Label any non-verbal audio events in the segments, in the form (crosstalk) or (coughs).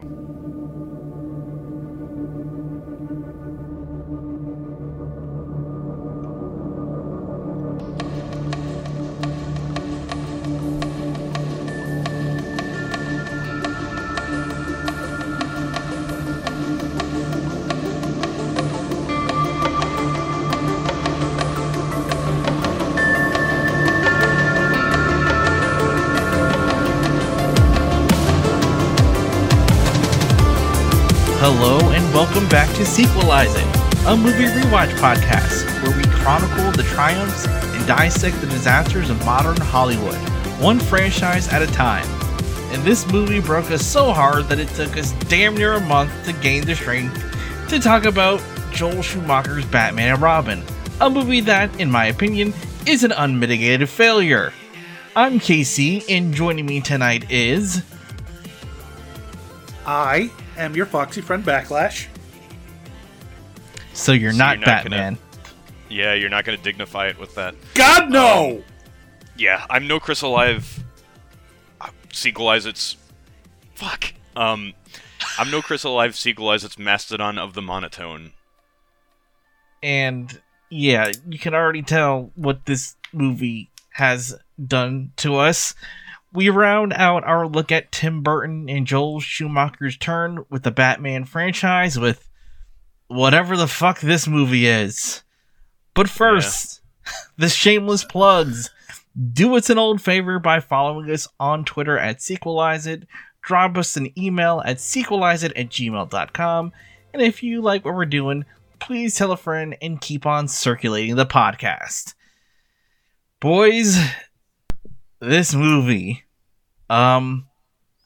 Hello welcome back to Sequelize It, a movie rewatch podcast where we chronicle the triumphs and dissect the disasters of modern Hollywood, one franchise at a time. And this movie broke us so hard that it took us damn near a month to gain the strength to talk about Joel Schumacher's Batman and Robin, a movie that, in my opinion, is an unmitigated failure. I'm Casey, and joining me tonight is. I am your foxy friend Backlash. So you're So not you're not Batman. Yeah, you're not going to dignify it with that. God no! Yeah, I'm no Chris Alive. Uh, sequelize its. Fuck. Um, I'm no Chris Alive. Sequelize its Mastodon of the Monotone. and yeah, you can already tell what this movie has done to us. We round out our look at Tim Burton and Joel Schumacher's turn with the Batman franchise with whatever the fuck this movie is. But first, (laughs) the shameless plugs. Do us an old favor by following us on Twitter at Sequelizeit. Drop us an email at sequelizeit at gmail.com. And if you like what we're doing, please tell a friend and keep on circulating the podcast. Boys, this movie, um,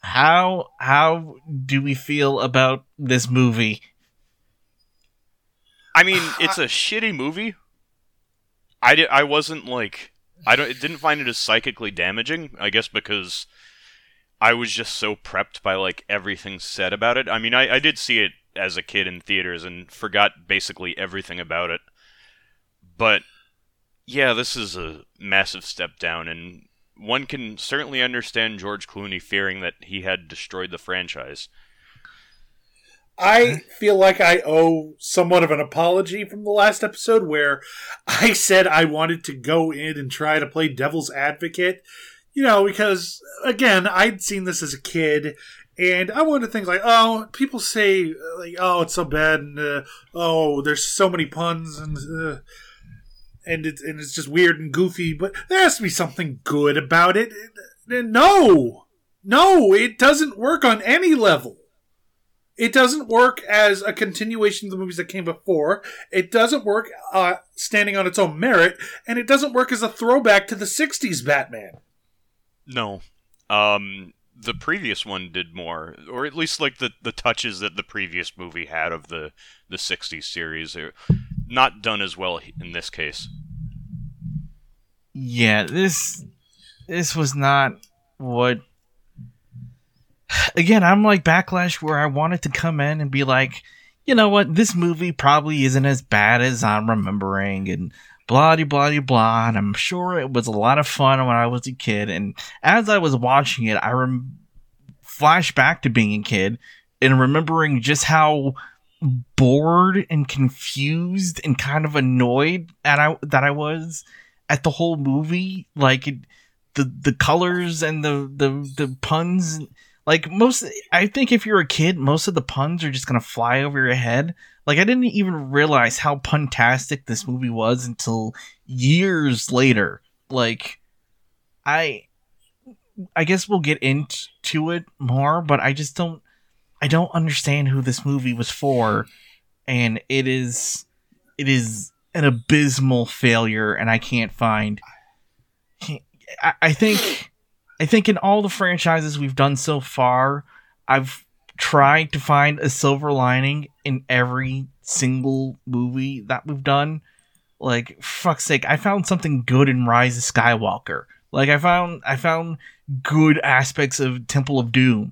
how how do we feel about this movie? I mean, (sighs) it's a shitty movie. I, di- I wasn't like I don't it didn't find it as psychically damaging. I guess because I was just so prepped by like everything said about it. I mean, I, I did see it as a kid in theaters and forgot basically everything about it. But yeah, this is a massive step down, and one can certainly understand George Clooney fearing that he had destroyed the franchise. I feel like I owe somewhat of an apology from the last episode where I said I wanted to go in and try to play devil's advocate. You know, because again, I'd seen this as a kid and I wanted to think like, oh, people say uh, like, oh, it's so bad, and uh, oh, there's so many puns, and uh, and it's and it's just weird and goofy. But there has to be something good about it. No, no, it doesn't work on any level. It doesn't work as a continuation of the movies that came before. It doesn't work uh, standing on its own merit, and it doesn't work as a throwback to the '60s Batman. No. Um the previous one did more or at least like the the touches that the previous movie had of the the 60s series are not done as well in this case. Yeah, this this was not what Again, I'm like backlash where I wanted to come in and be like, you know what, this movie probably isn't as bad as I'm remembering and blah blah blah and I'm sure it was a lot of fun when I was a kid and as I was watching it, I rem- flash back to being a kid and remembering just how bored and confused and kind of annoyed at I that I was at the whole movie like it, the the colors and the the the puns like most I think if you're a kid most of the puns are just to fly over your head. Like I didn't even realize how puntastic this movie was until years later. Like I I guess we'll get into it more but I just don't I don't understand who this movie was for. And it is it is an abysmal failure and I can't find I, I think I think in all the franchises we've done so far, I've tried to find a silver lining in every single movie that we've done. Like fuck's sake, I found something good in Rise of Skywalker. Like I found I found good aspects of Temple of Doom.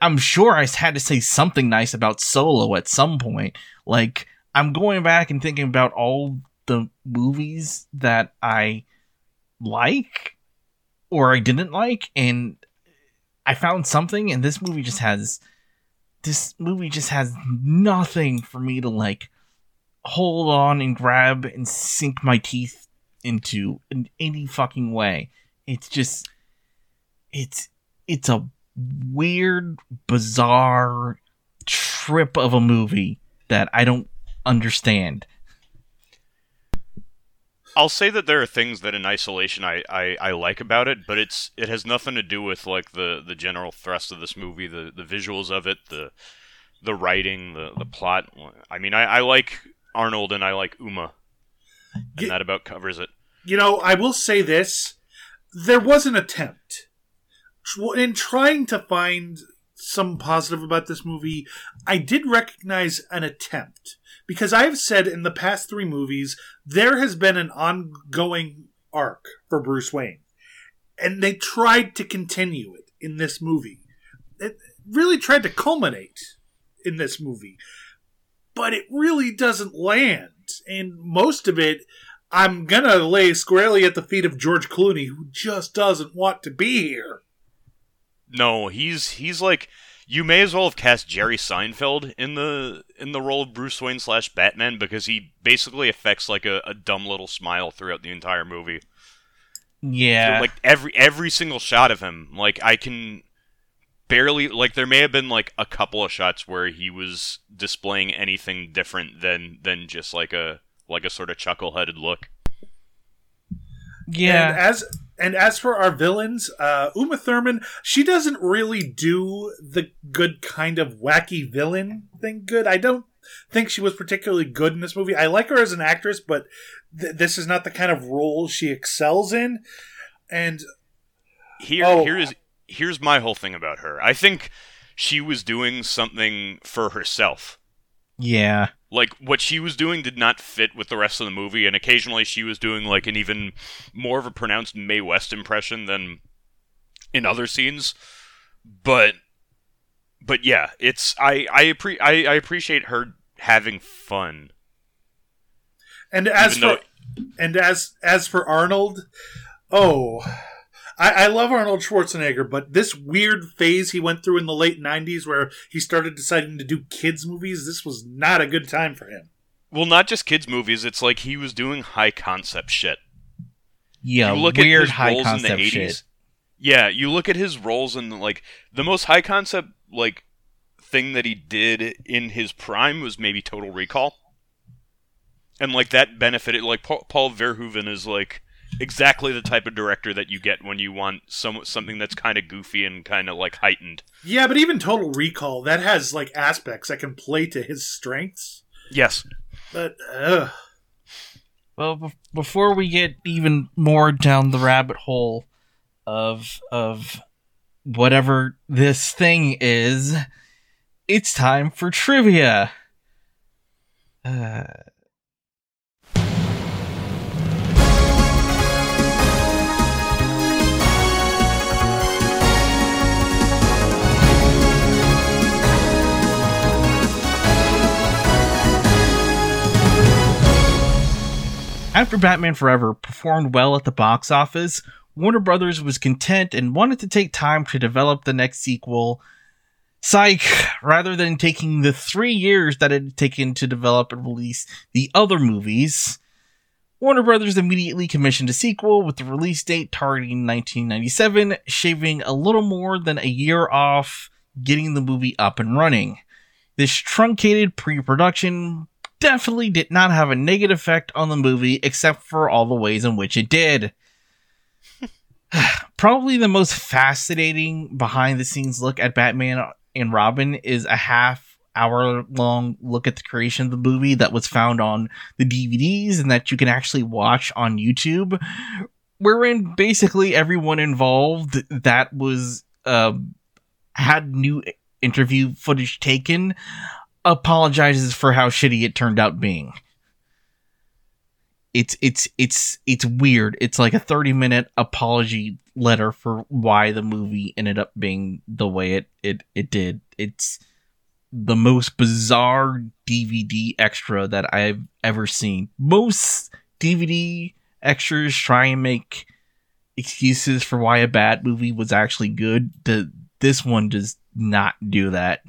I'm sure I had to say something nice about Solo at some point. Like I'm going back and thinking about all the movies that I like or I didn't like, and I found something, and this movie just has this movie just has nothing for me to like hold on and grab and sink my teeth into in any fucking way. It's just it's it's a weird, bizarre trip of a movie that I don't understand. I'll say that there are things that in isolation I, I, I like about it, but it's it has nothing to do with like the, the general thrust of this movie, the, the visuals of it, the the writing, the, the plot. I mean, I, I like Arnold and I like Uma, and Ye- that about covers it. You know, I will say this: there was an attempt in trying to find some positive about this movie. I did recognize an attempt because I have said in the past three movies there has been an ongoing arc for Bruce Wayne, and they tried to continue it in this movie. It really tried to culminate in this movie, but it really doesn't land, and most of it. I'm gonna lay squarely at the feet of George Clooney, who just doesn't want to be here. No, he's he's like you may as well have cast Jerry Seinfeld in the in the role of Bruce Wayne slash Batman because he basically affects like a, a dumb little smile throughout the entire movie. Yeah. Like every every single shot of him, like I can barely like there may have been like a couple of shots where he was displaying anything different than than just like a like a sort of chuckle-headed look. yeah. And as and as for our villains, uh, Uma Thurman, she doesn't really do the good kind of wacky villain thing. Good, I don't think she was particularly good in this movie. I like her as an actress, but th- this is not the kind of role she excels in. And Here Oh. here's here's my whole thing about her. I think she was doing something for herself. Yeah. like what she was doing did not fit with the rest of the movie and occasionally she was doing like an even more of a pronounced Mae West impression than in other scenes but but yeah it's I I, appre- I, I appreciate her having fun and as Even for and as as for Arnold, oh. I, I love Arnold Schwarzenegger, but this weird phase he went through in the late '90s, where he started deciding to do kids' movies, this was not a good time for him. well not just kids movies it's like he was doing high concept shit Yeah. you look weird at his high roles in the concept 80s shit. yeah you look at his roles in like the most high concept like thing that he did in his prime was maybe total recall and like that benefited like paul, paul verhoeven is like exactly the type of director that you get when you want some something that's kind of goofy and kind of like heightened Yeah, but even Total Recall that has like aspects that can play to his strengths. yes But ugh. Well, bef- before we get even more down the rabbit hole of of whatever this thing is, it's time for trivia. Uh, After Batman Forever performed well at the box office, Warner Brothers was content and wanted to take time to develop the next sequel. Psych, rather than taking the three years that it had taken to develop and release the other movies, Warner Brothers immediately commissioned a sequel with the release date targeting 1997, shaving a little more than a year off getting the movie up and running. This truncated pre production definitely did not have a negative effect on the movie, except for all the ways in which it did. (sighs) Probably the most fascinating behind the scenes look at Batman and Robin is a half hour long look at the creation of the movie that was found on the DVDs and that you can actually watch on YouTube, wherein basically everyone involved that was uh, had new interview footage taken apologizes for how shitty it turned out being. It's it's it's it's weird. It's like a 30 minute apology letter for why the movie ended up being the way it it it did. It's the most bizarre DVD extra that I've ever seen. Most DVD extras try and make excuses for why a bad movie was actually good. The this one does not do that.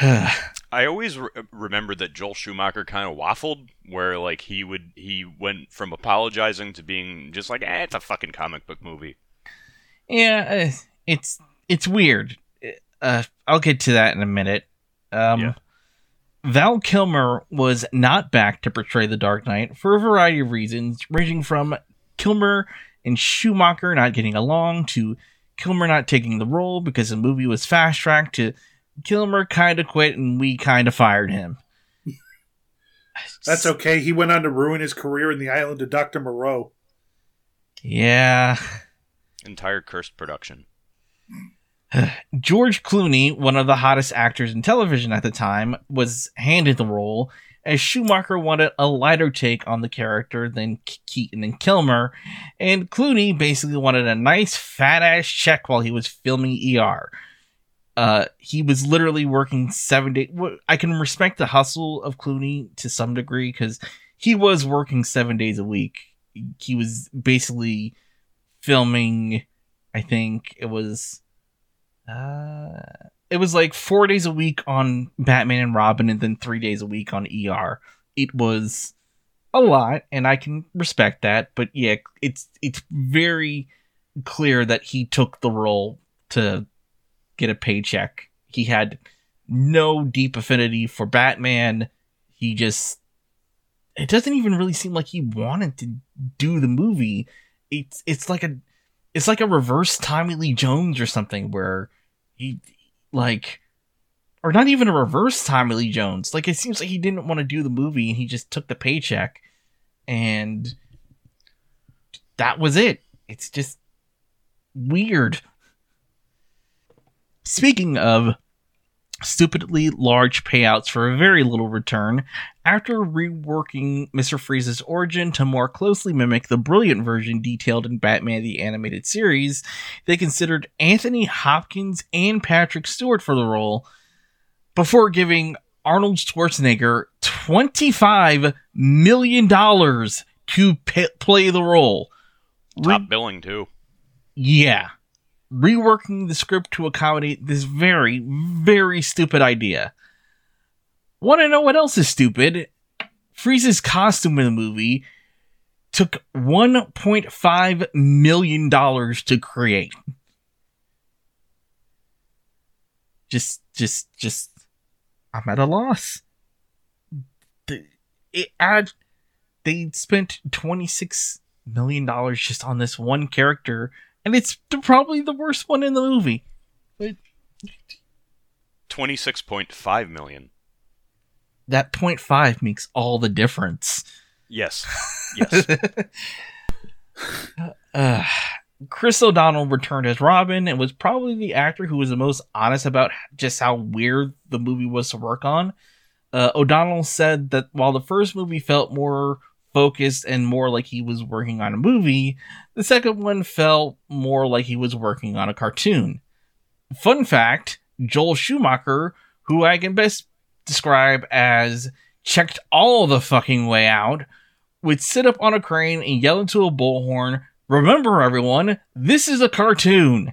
(sighs) I always re- remember that Joel Schumacher kind of waffled, where like he would he went from apologizing to being just like, eh, it's a fucking comic book movie. yeah, uh, it's it's weird. Uh, I'll get to that in a minute. Um, Yeah. Val Kilmer was not back to portray the Dark Knight for a variety of reasons, ranging from Kilmer and Schumacher not getting along to Kilmer not taking the role because the movie was fast tracked to Kilmer kind of quit and we kind of fired him. That's okay. He went on to ruin his career in the island of Dr. Moreau. Yeah. Entire cursed production. (sighs) George Clooney, one of the hottest actors in television at the time, was handed the role as Schumacher wanted a lighter take on the character than Keaton and Kilmer, and Clooney basically wanted a nice fat ass check while he was filming ER. Uh, he was literally working seven days. I can respect the hustle of Clooney to some degree because he was working seven days a week. He was basically filming. I think it was uh, it was like four days a week on Batman and Robin, and then three days a week on ER. It was a lot, and I can respect that. But yeah, it's it's very clear that he took the role to get a paycheck. He had no deep affinity for Batman. He just it doesn't even really seem like he wanted to do the movie. It's it's like a it's like a reverse Tommy Lee Jones or something where he like or not even a reverse Tommy Lee Jones. Like it seems like he didn't want to do the movie and he just took the paycheck and that was it. It's just weird. Speaking of stupidly large payouts for a very little return, after reworking Mr. Freeze's origin to more closely mimic the brilliant version detailed in Batman the Animated Series, they considered Anthony Hopkins and Patrick Stewart for the role before giving Arnold Schwarzenegger $25 million to pa- play the role. Top billing too. yeah. Reworking the script to accommodate this very, very stupid idea. Want to know what else is stupid? Freeze's costume in the movie took $1.5 million to create. Just, just, just, I'm at a loss. It add, they spent $26 million just on this one character and it's probably the worst one in the movie. Twenty six point five million. That point five makes all the difference. Yes. (laughs) Yes. uh, Chris O'Donnell returned as Robin and was probably the actor who was the most honest about just how weird the movie was to work on. Uh, O'Donnell said that while the first movie felt more focused and more like he was working on a movie, the second one felt more like he was working on a cartoon. Fun fact Joel Schumacher, who I can best describe as checked all the fucking way out, would sit up on a crane and yell into a bullhorn, Remember, everyone, this is a cartoon.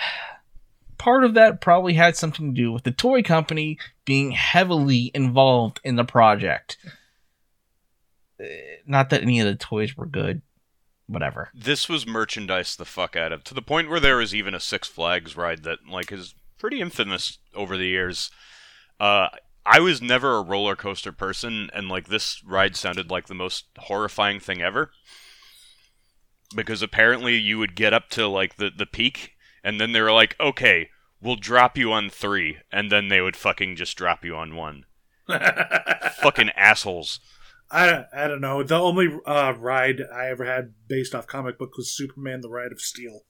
(sighs) Part of that probably had something to do with the toy company being heavily involved in the project. Uh, Not that any of the toys were good. Whatever. this was merchandise the fuck out of to the point where there was even a Six Flags ride that like is pretty infamous over the years. Uh, I was never a roller coaster person, and like this ride sounded like the most horrifying thing ever. Because apparently you would get up to like the the peak, and then they were like, "Okay, we'll drop you on three, and then they would fucking just drop you on one. (laughs) fucking assholes. I, I don't know. The only uh, ride I ever had based off comic book was Superman: The Ride of Steel.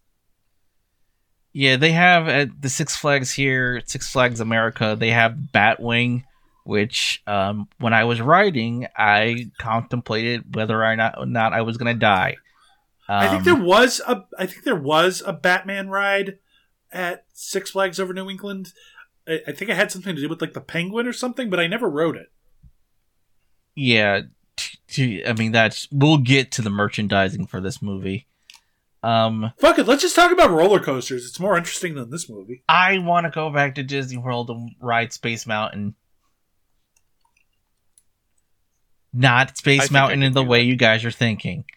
Yeah, they have at the Six Flags here, Six Flags America, they have Batwing, which um, when I was riding, I contemplated whether or not, not I was going to die. Um, I think there was a I think there was a Batman ride at Six Flags over New England. I, I think it had something to do with like the Penguin or something, but I never rode it. Yeah, t- t- I mean that's we'll get to the merchandising for this movie. Um, Fuck it, let's just talk about roller coasters. It's more interesting than this movie. I want to go back to Disney World and ride Space Mountain. Not Space I Mountain in the way that. you guys are thinking. (laughs)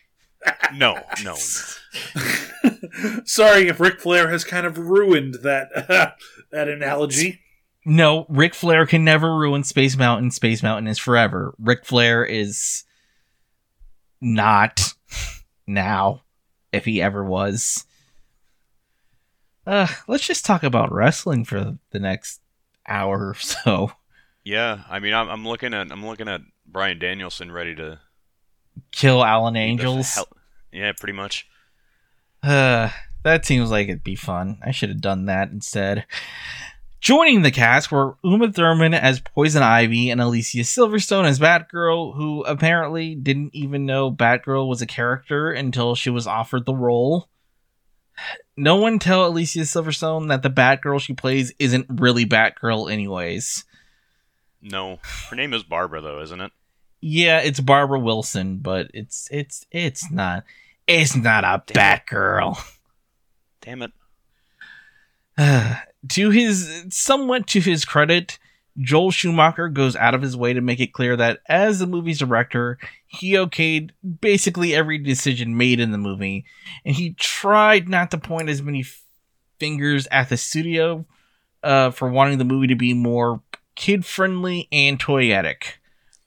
No, no. (laughs) Sorry if Ric Flair has kind of ruined that (laughs) that analogy. No, Ric Flair can never ruin Space Mountain. Space Mountain is forever. Ric Flair is not (laughs) now, if he ever was. Uh, let's just talk about wrestling for the next hour or so. Yeah, I mean, I'm, I'm looking at I'm looking at Bryan Danielson ready to Kill Alan Angels. hell- Yeah, pretty much. Uh, that seems like it'd be fun. I should have done that instead. Joining the cast were Uma Thurman as Poison Ivy and Alicia Silverstone as Batgirl, who apparently didn't even know Batgirl was a character until she was offered the role. No one tell Alicia Silverstone that the Batgirl she plays isn't really Batgirl, anyways. No, her name is Barbara though, isn't it? Yeah, it's Barbara Wilson, but it's it's it's not it's not a Batgirl. Damn it. (sighs) (sighs) to his somewhat to his credit, Joel Schumacher goes out of his way to make it clear that as the movie's director, he okayed basically every decision made in the movie, and he tried not to point as many fingers at the studio uh, for wanting the movie to be more kid friendly and toyetic.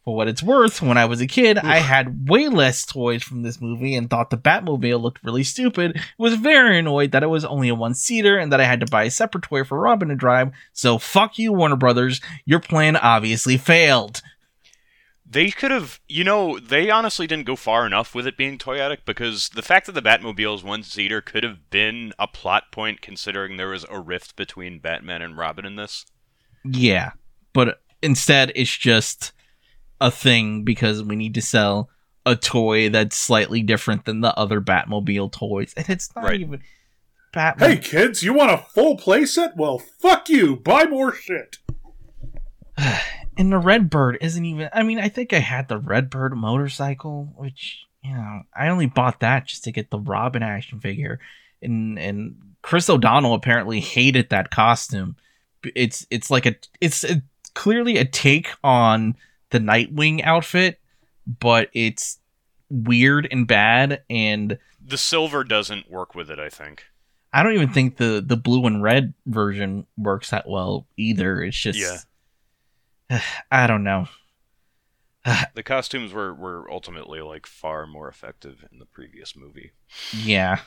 For what it's worth, when I was a kid, I had way less toys from this movie and thought the Batmobile looked really stupid. Was very annoyed that it was only a one seater and that I had to buy a separate toy for Robin to drive. So fuck you, Warner Brothers. Your plan obviously failed. They could have, you know, they honestly didn't go far enough with it being toyetic because the fact that the Batmobile is one seater could have been a plot point considering there was a rift between Batman and Robin in this. Yeah, but instead it's just a thing because we need to sell a toy that's slightly different than the other Batmobile toys, and it's not Right. even Batman. Hey kids, you want a full playset? Well, fuck you. Buy more shit. (sighs) and the Redbird isn't even. I mean, I think I had the Redbird motorcycle, which you know, I only bought that just to get the Robin action figure, and and Chris O'Donnell apparently hated that costume. It's it's like a it's a, clearly a take on the Nightwing outfit, but it's weird and bad, and The silver doesn't work with it, I think. I don't even think the the blue and red version works that well either. It's just Yeah. (sighs) I don't know. (sighs) The costumes were, were ultimately like far more effective in the previous movie. Yeah.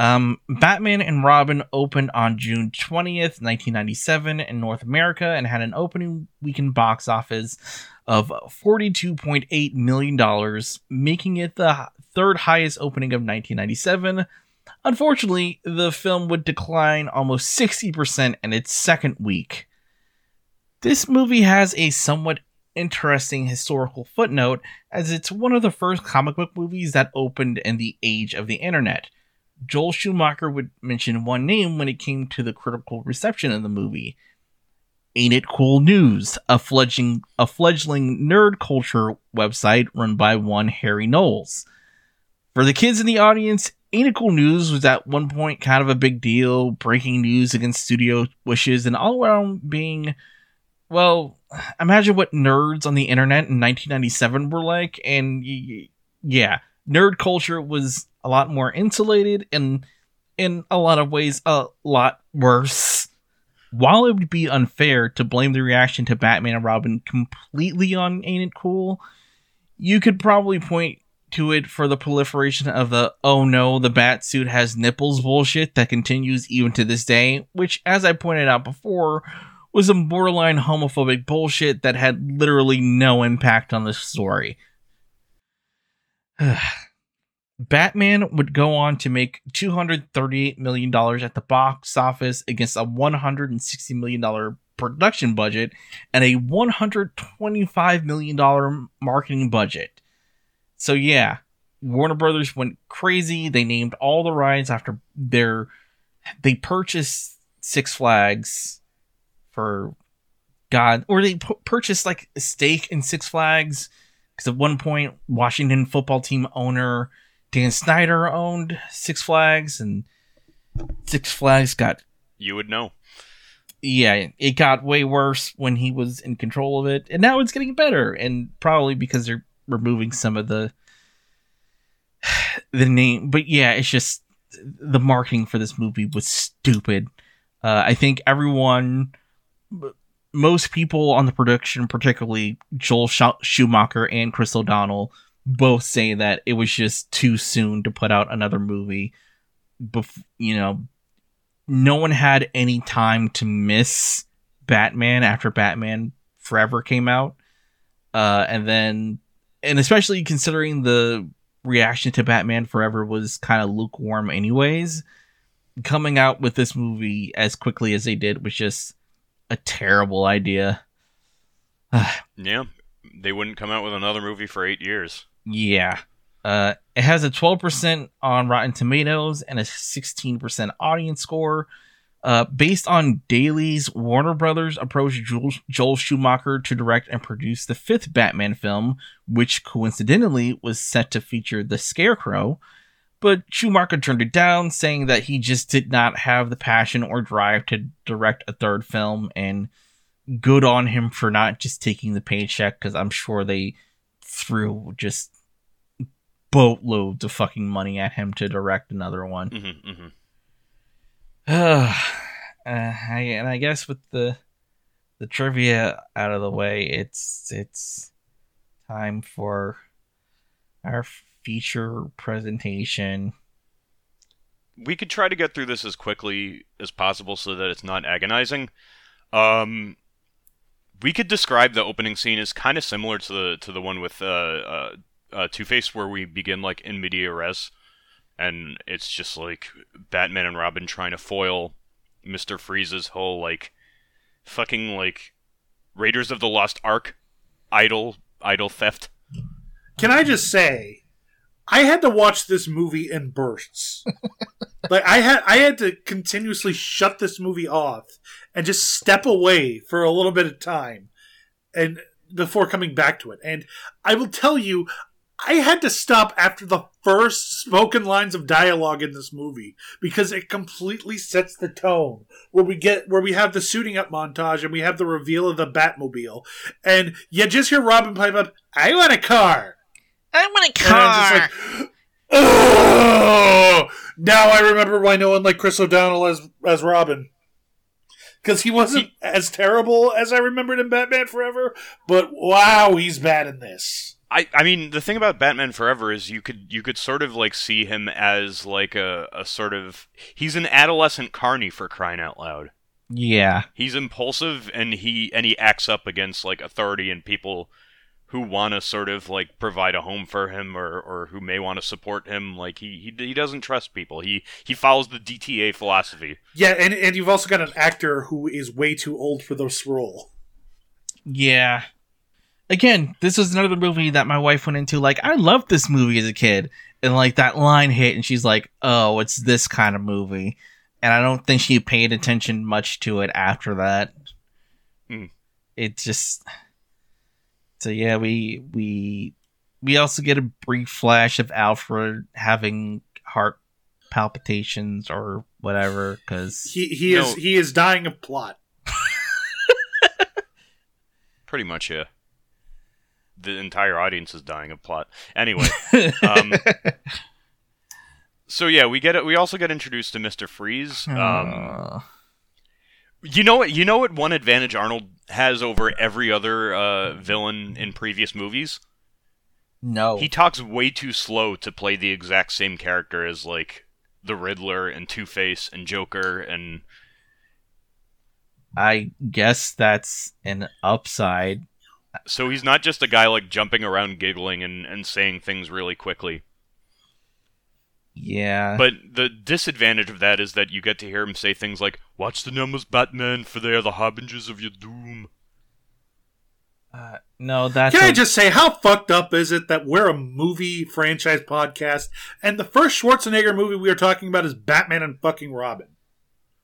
Um, Batman and Robin opened on June 20th, 1997 in North America and had an opening weekend box office of $42.8 million, making it the third highest opening of 1997. Unfortunately, the film would decline almost 60% in its second week. This movie has a somewhat interesting historical footnote as it's one of the first comic book movies that opened in the age of the internet. Joel Schumacher would mention one name when it came to the critical reception of the movie. Ain't It Cool News, a fledgling a fledgling nerd culture website run by one Harry Knowles. For the kids in the audience, Ain't It Cool News was at one point kind of a big deal, breaking news against studio wishes and all around being well, imagine what nerds on the internet in 1997 were like and yeah, nerd culture was a lot more insulated and in a lot of ways a lot worse. While it would be unfair to blame the reaction to Batman and Robin completely on Ain't It Cool, you could probably point to it for the proliferation of the oh no, the bat suit has nipples bullshit that continues even to this day, which, as I pointed out before, was a borderline homophobic bullshit that had literally no impact on the story. (sighs) (sighs) Batman would go on to make $238 million at the box office against a $160 million production budget and a $125 million marketing budget. So, yeah, Warner Brothers went crazy. They named all the rides after their. They purchased Six Flags for God, or they pu- purchased like a stake in Six Flags because at one point Washington football team owner Dan Snyder owned Six Flags, and Six Flags got You would know. yeah, it got way worse when he was in control of it, and now it's getting better, and probably because they're removing some of the (sighs) the name. But yeah, it's just the marketing for this movie was stupid. Uh, I think everyone, most people on the production, particularly Joel Schumacher and Chris O'Donnell, both say that it was just too soon to put out another movie. Bef- you know, no one had any time to miss Batman after Batman Forever came out. Uh, and then, and especially considering the reaction to Batman Forever was kind of lukewarm, anyways, coming out with this movie as quickly as they did was just a terrible idea. (sighs) Yeah, they wouldn't come out with another movie for eight years. Yeah. Uh, it has a 12% on Rotten Tomatoes and a 16% audience score. Uh, based on Dailies, Warner Brothers approached Joel, Joel Schumacher to direct and produce the fifth Batman film, which coincidentally was set to feature the Scarecrow. But Schumacher turned it down, saying that he just did not have the passion or drive to direct a third film. And good on him for not just taking the paycheck, because I'm sure they threw just boatloads of fucking money at him to direct another one. hmm hmm (sighs) uh, I, and I guess with the the trivia out of the way, it's it's time for our feature presentation. We could try to get through this as quickly as possible so that it's not agonizing. Um, we could describe the opening scene as kind of similar to the to the one with uh, uh, uh, Two Face, where we begin like in media res, and it's just like Batman and Robin trying to foil Mister Freeze's whole like fucking like Raiders of the Lost Ark idol idol theft. Can I just say, I had to watch this movie in bursts. (laughs) like I had, I had to continuously shut this movie off and just step away for a little bit of time, and before coming back to it. And I will tell you, I had to stop after the first spoken lines of dialogue in this movie because it completely sets the tone. Where we get where we have the suiting up montage and we have the reveal of the Batmobile, and you just hear Robin pipe up, "I want a car." I want a And I'm just like, oh! Now I remember why no one liked Chris O'Donnell as as Robin. Because he wasn't as terrible as I remembered in Batman Forever, but wow, he's bad in this. I, I mean the thing about Batman Forever is you could you could sort of like see him as like a, a sort of he's an adolescent carny for crying out loud. yeah, He's impulsive and he and he acts up against like authority and people who want to sort of like provide a home for him or, or who may want to support him. Like he, he he doesn't trust people. He he follows the DTA philosophy. Yeah, and, and you've also got an actor who is way too old for this role. yeah. Again, this was another movie that my wife went into. Like, I loved this movie as a kid, and like that line hit, and she's like, "Oh, it's this kind of movie," and I don't think she paid attention much to it after that. Hmm. It just so yeah, we we we also get a brief flash of Alfred having heart palpitations or whatever because He he No. is he is dying of plot. (laughs) (laughs) Pretty much, yeah. The entire audience is dying of plot. Anyway, (laughs) um, (laughs) so yeah, we get we also get introduced to Mister Freeze. Um, You know what? You know what? One advantage Arnold has over every other uh, villain in previous movies. no, He talks way too slow to play the exact same character as like the Riddler and Two Face and Joker and I guess that's an upside. So he's not just a guy like jumping around giggling and, and saying things really quickly. Yeah, But the disadvantage of that is that you get to hear him say things like "Watch the numbers, Batman, for they are the harbingers of your doom." uh, no, that's Can I a- just say, how fucked up is it that we're a movie franchise podcast and the first Schwarzenegger movie we are talking about is Batman and fucking Robin?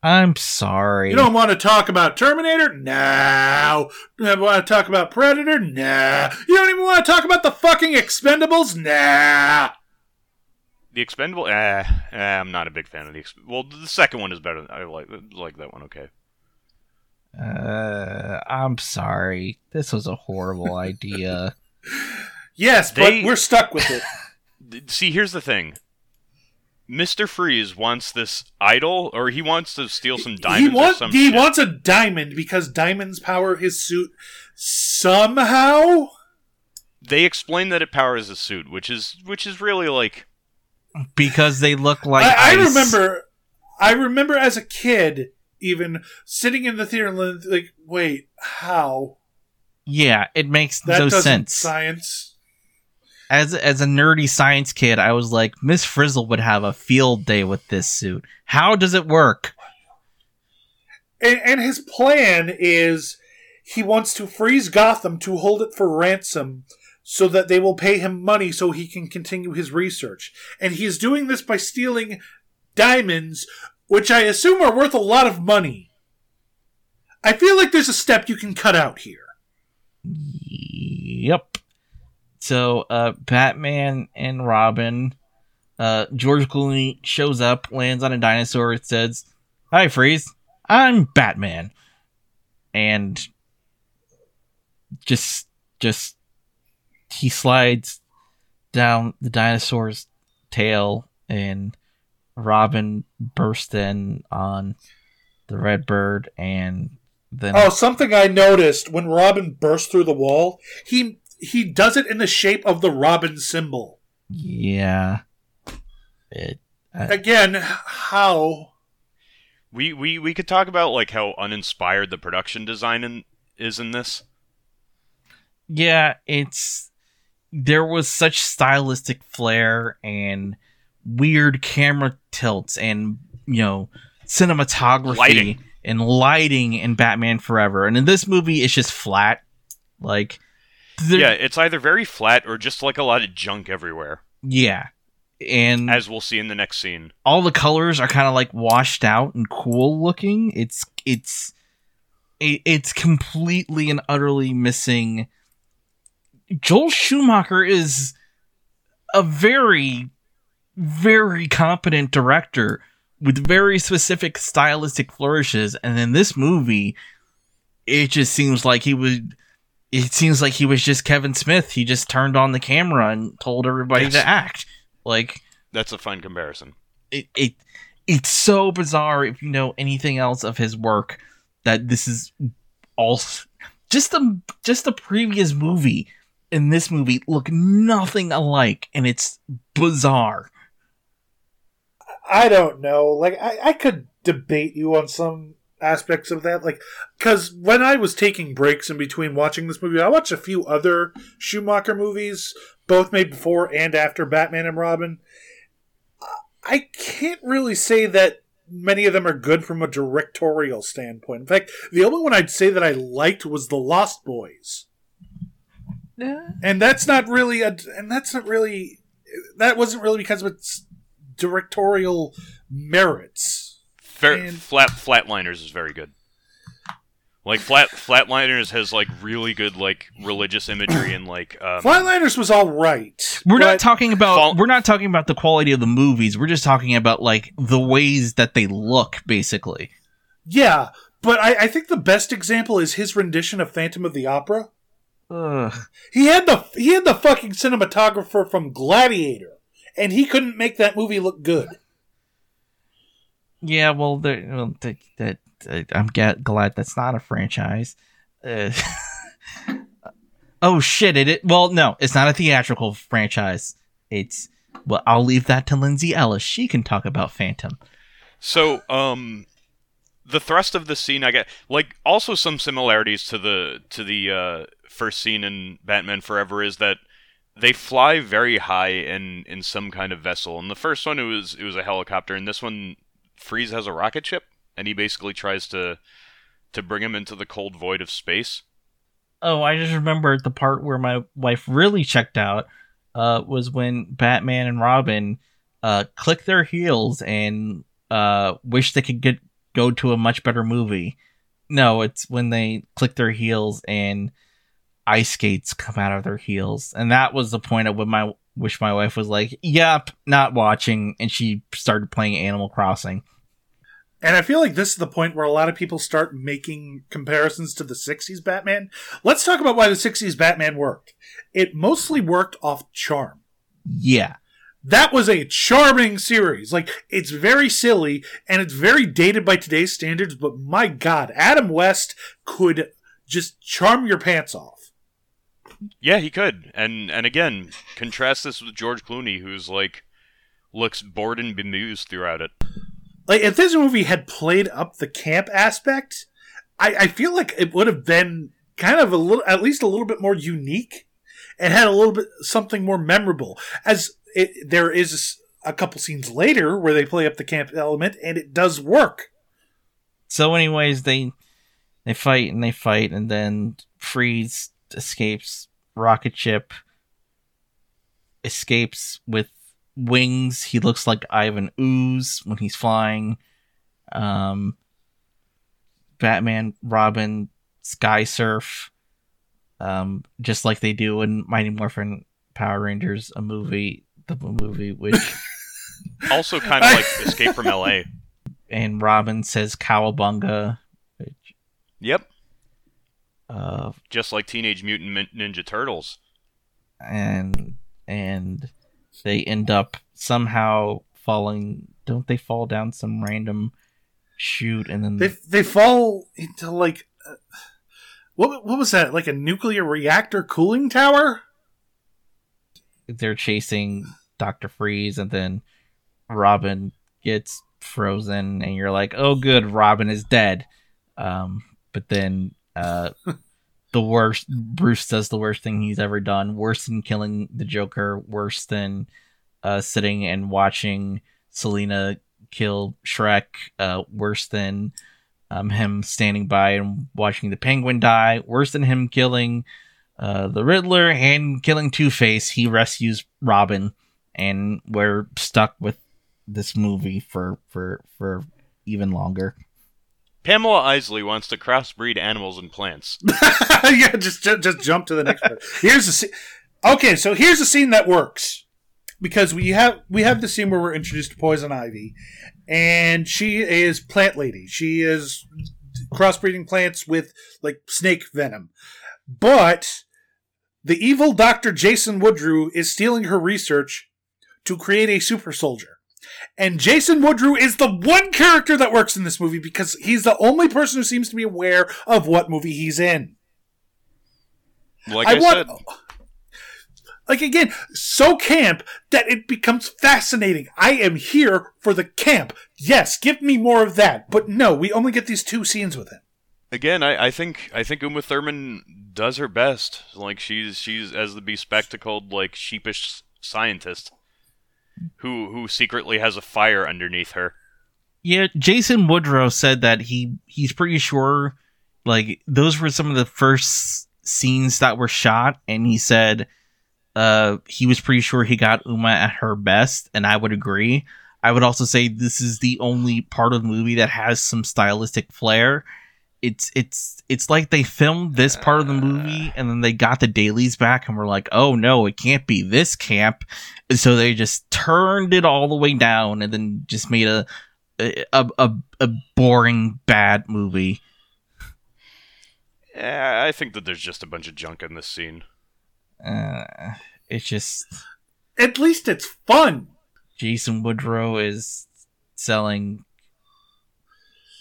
I'm sorry. You don't want to talk about Terminator? No. You don't want to talk about Predator? Nah. You don't even want to talk about the fucking Expendables? Nah. The Expendable. Eh, eh, I'm not a big fan of the. Exp- well, the second one is better. I like like that one. Okay. Uh, I'm sorry. This was a horrible idea. (laughs) Yes, They- but we're stuck with it. (laughs) See, here's the thing. Mr. Freeze wants this idol, or he wants to steal some he diamonds or wants some he wants a diamond because diamonds power his suit somehow. They explain that it powers the suit, which is which is really like because they look like I, I remember, I remember as a kid, even sitting in the theater, and like, wait, how? Yeah, it makes That no doesn't sense. science. As as a nerdy science kid, I was like, Miss Frizzle would have a field day with this suit. How does it work? And, and his plan is he wants to freeze Gotham to hold it for ransom so that they will pay him money so he can continue his research. And he is doing this by stealing diamonds, which I assume are worth a lot of money. I feel like there's a step you can cut out here. Yep. So, uh, Batman and Robin, uh, George Clooney shows up, lands on a dinosaur. It says, "Hi, Freeze. I'm Batman," and just, just he slides down the dinosaur's tail, and Robin bursts in on the red bird, and then Oh, something I noticed when Robin burst through the wall, he he does it in the shape of the Robin symbol. yeah, it uh, Again, how? we we we could talk about like how uninspired the production design in, is in this. yeah, it's there was such stylistic flair and weird camera tilts and you know cinematography Lighting. and lighting in Batman Forever. And in this movie it's just flat. Like Yeah, it's either very flat or just like a lot of junk everywhere, yeah. And as we'll see in the next scene. all the colors are kind of like washed out and cool looking. It's it's it, it's completely and utterly missing. Joel Schumacher is a very very competent director with very specific stylistic flourishes and in this movie it just seems like he would it seems like he was just Kevin Smith. He just turned on the camera and told everybody Yes. to act. Like That's a fine comparison. it, it it's so bizarre if you know anything else of his work that this is all just the just the previous movie and this movie look nothing alike and it's bizarre I don't know. Like I, I could debate you on some aspects of that. Like because when I was taking breaks in between watching this movie, I watched a few other Schumacher movies, both made before and after Batman and Robin. I can't really say that many of them are good from a directorial standpoint. In fact, the only one I'd say that I liked was The Lost Boys. and that's not really a and that's not really that wasn't really because of its directorial merits Fair, And- flat flatliners is very good. Like flat flatliners has like really good like religious imagery and like um, flatliners was all right we're not talking about Fall- we're not talking about the quality of the movies we're just talking about like the ways that they look basically yeah but I, I think the best example is his rendition of phantom of the opera Ugh. he had the he had the fucking cinematographer from gladiator and he couldn't make that movie look good yeah well, well i'm get, glad that's not a franchise uh, (laughs) oh shit it, it well no it's not a theatrical franchise it's well i'll leave that to lindsay ellis she can talk about phantom So, um, the thrust of the scene, I get like also some similarities to the to the uh, first scene in Batman Forever is that they fly very high in in some kind of vessel. In the first one, it was it was a helicopter. and this one, Freeze has a rocket ship, and he basically tries to to bring him into the cold void of space. Oh, I just remembered the part where my wife really checked out uh, was when Batman and Robin uh, click their heels and uh, wish they could get go to a much better movie. No, it's when they click their heels and ice skates come out of their heels, and that was the point at when my which my wife was like, "Yep, not watching," and she started playing Animal Crossing. And I feel like this is the point where a lot of people start making comparisons to the 60s Batman. Let's talk about why the 60s Batman worked. It mostly worked off charm. Yeah, That was a charming series. Like, it's very silly and it's very dated by today's standards, but my god, Adam West could just charm your pants off. Yeah, he could. And and again, contrast this with George Clooney, who's like looks bored and bemused throughout it. Like, if this movie had played up the camp aspect, I, I feel like it would have been kind of a little, at least a little bit more unique and had a little bit something more memorable. As it, there is a couple scenes later where they play up the camp element, and it does work. So, anyways, they they fight and they fight, and then Freeze escapes. Rocket ship escapes with wings. He looks like Ivan Ooze when he's flying. Um, Batman, Robin, Sky Surf, um, just like they do in Mighty Morphin Power Rangers, a movie, the movie which (laughs) Also, kind of like Escape from L.A. and Robin says cowabunga. Which, Yep, uh, just like Teenage Mutant Ninja Turtles. and and they end up somehow falling. Don't they fall down some random chute and then They they fall into like uh, what what was that? Like a nuclear reactor cooling tower? they're chasing Doctor Freeze, and then Robin gets frozen, and you're like, "Oh, good, Robin is dead." Um, but then uh, the worst Bruce does the worst thing he's ever done, worse than killing the Joker, worse than uh, sitting and watching Selina kill Shreck, uh, worse than um, him standing by and watching the Penguin die, worse than him killing uh, the Riddler and killing Two Face, he rescues Robin, and we're stuck with this movie for for for even longer. Pamela Isley wants to crossbreed animals and plants. (laughs) yeah, just, just just jump to the next part. Here's the scene. Okay, so here's a scene that works because we have we have the scene where we're introduced to Poison Ivy, and she is plant lady. She is crossbreeding plants with like snake venom, but the evil Doctor Jason Woodrue is stealing her research to create a super soldier. And Jason Woodrue is the one character that works in this movie because he's the only person who seems to be aware of what movie he's in. Like I, want, said, like again, so camp that it becomes fascinating. I am here for the camp. Yes, give me more of that. But no, we only get these two scenes with him. again, I, I think I think Uma Thurman does her best. Like she's she's as the bespectacled, like sheepish scientist who who secretly has a fire underneath her. Yeah, Jason Woodrue said that he he's pretty sure like those were some of the first scenes that were shot and he said uh he was pretty sure he got Uma at her best and I would agree. I would also say this is the only part of the movie that has some stylistic flair. It's it's it's like they filmed this part of the movie and then they got the dailies back and were like, "Oh no, it can't be this camp." And so they just turned it all the way down and then just made a a a, a boring bad movie. Yeah, I think that there's just a bunch of junk in this scene. Uh, it's just At least it's fun. Jason Woodrue is selling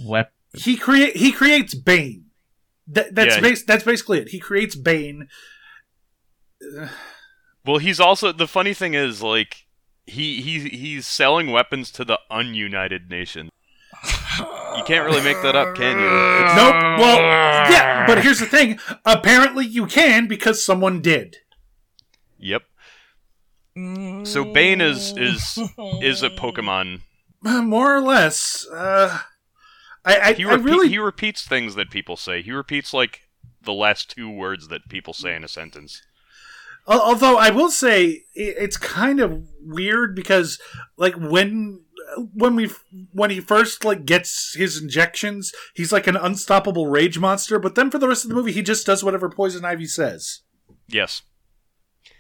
wep. He create he creates Bane. That, that's Yeah. bas- that's basically it. He creates Bane. Well, he's also the funny thing is like he he he's selling weapons to the ununited nation. You can't really make that up, can you? It's- Nope. Well, yeah, but here's the thing. Apparently, you can because someone did. Yep. So Bane is is is a Pokemon. More or less. Uh, I I, He, I really he repeats things that people say. He repeats like the last two words that people say in a sentence. Although I will say it's kind of weird because like when when we when he first like gets his injections, he's like an unstoppable rage monster. But then for the rest of the movie, he just does whatever Poison Ivy says. Yes.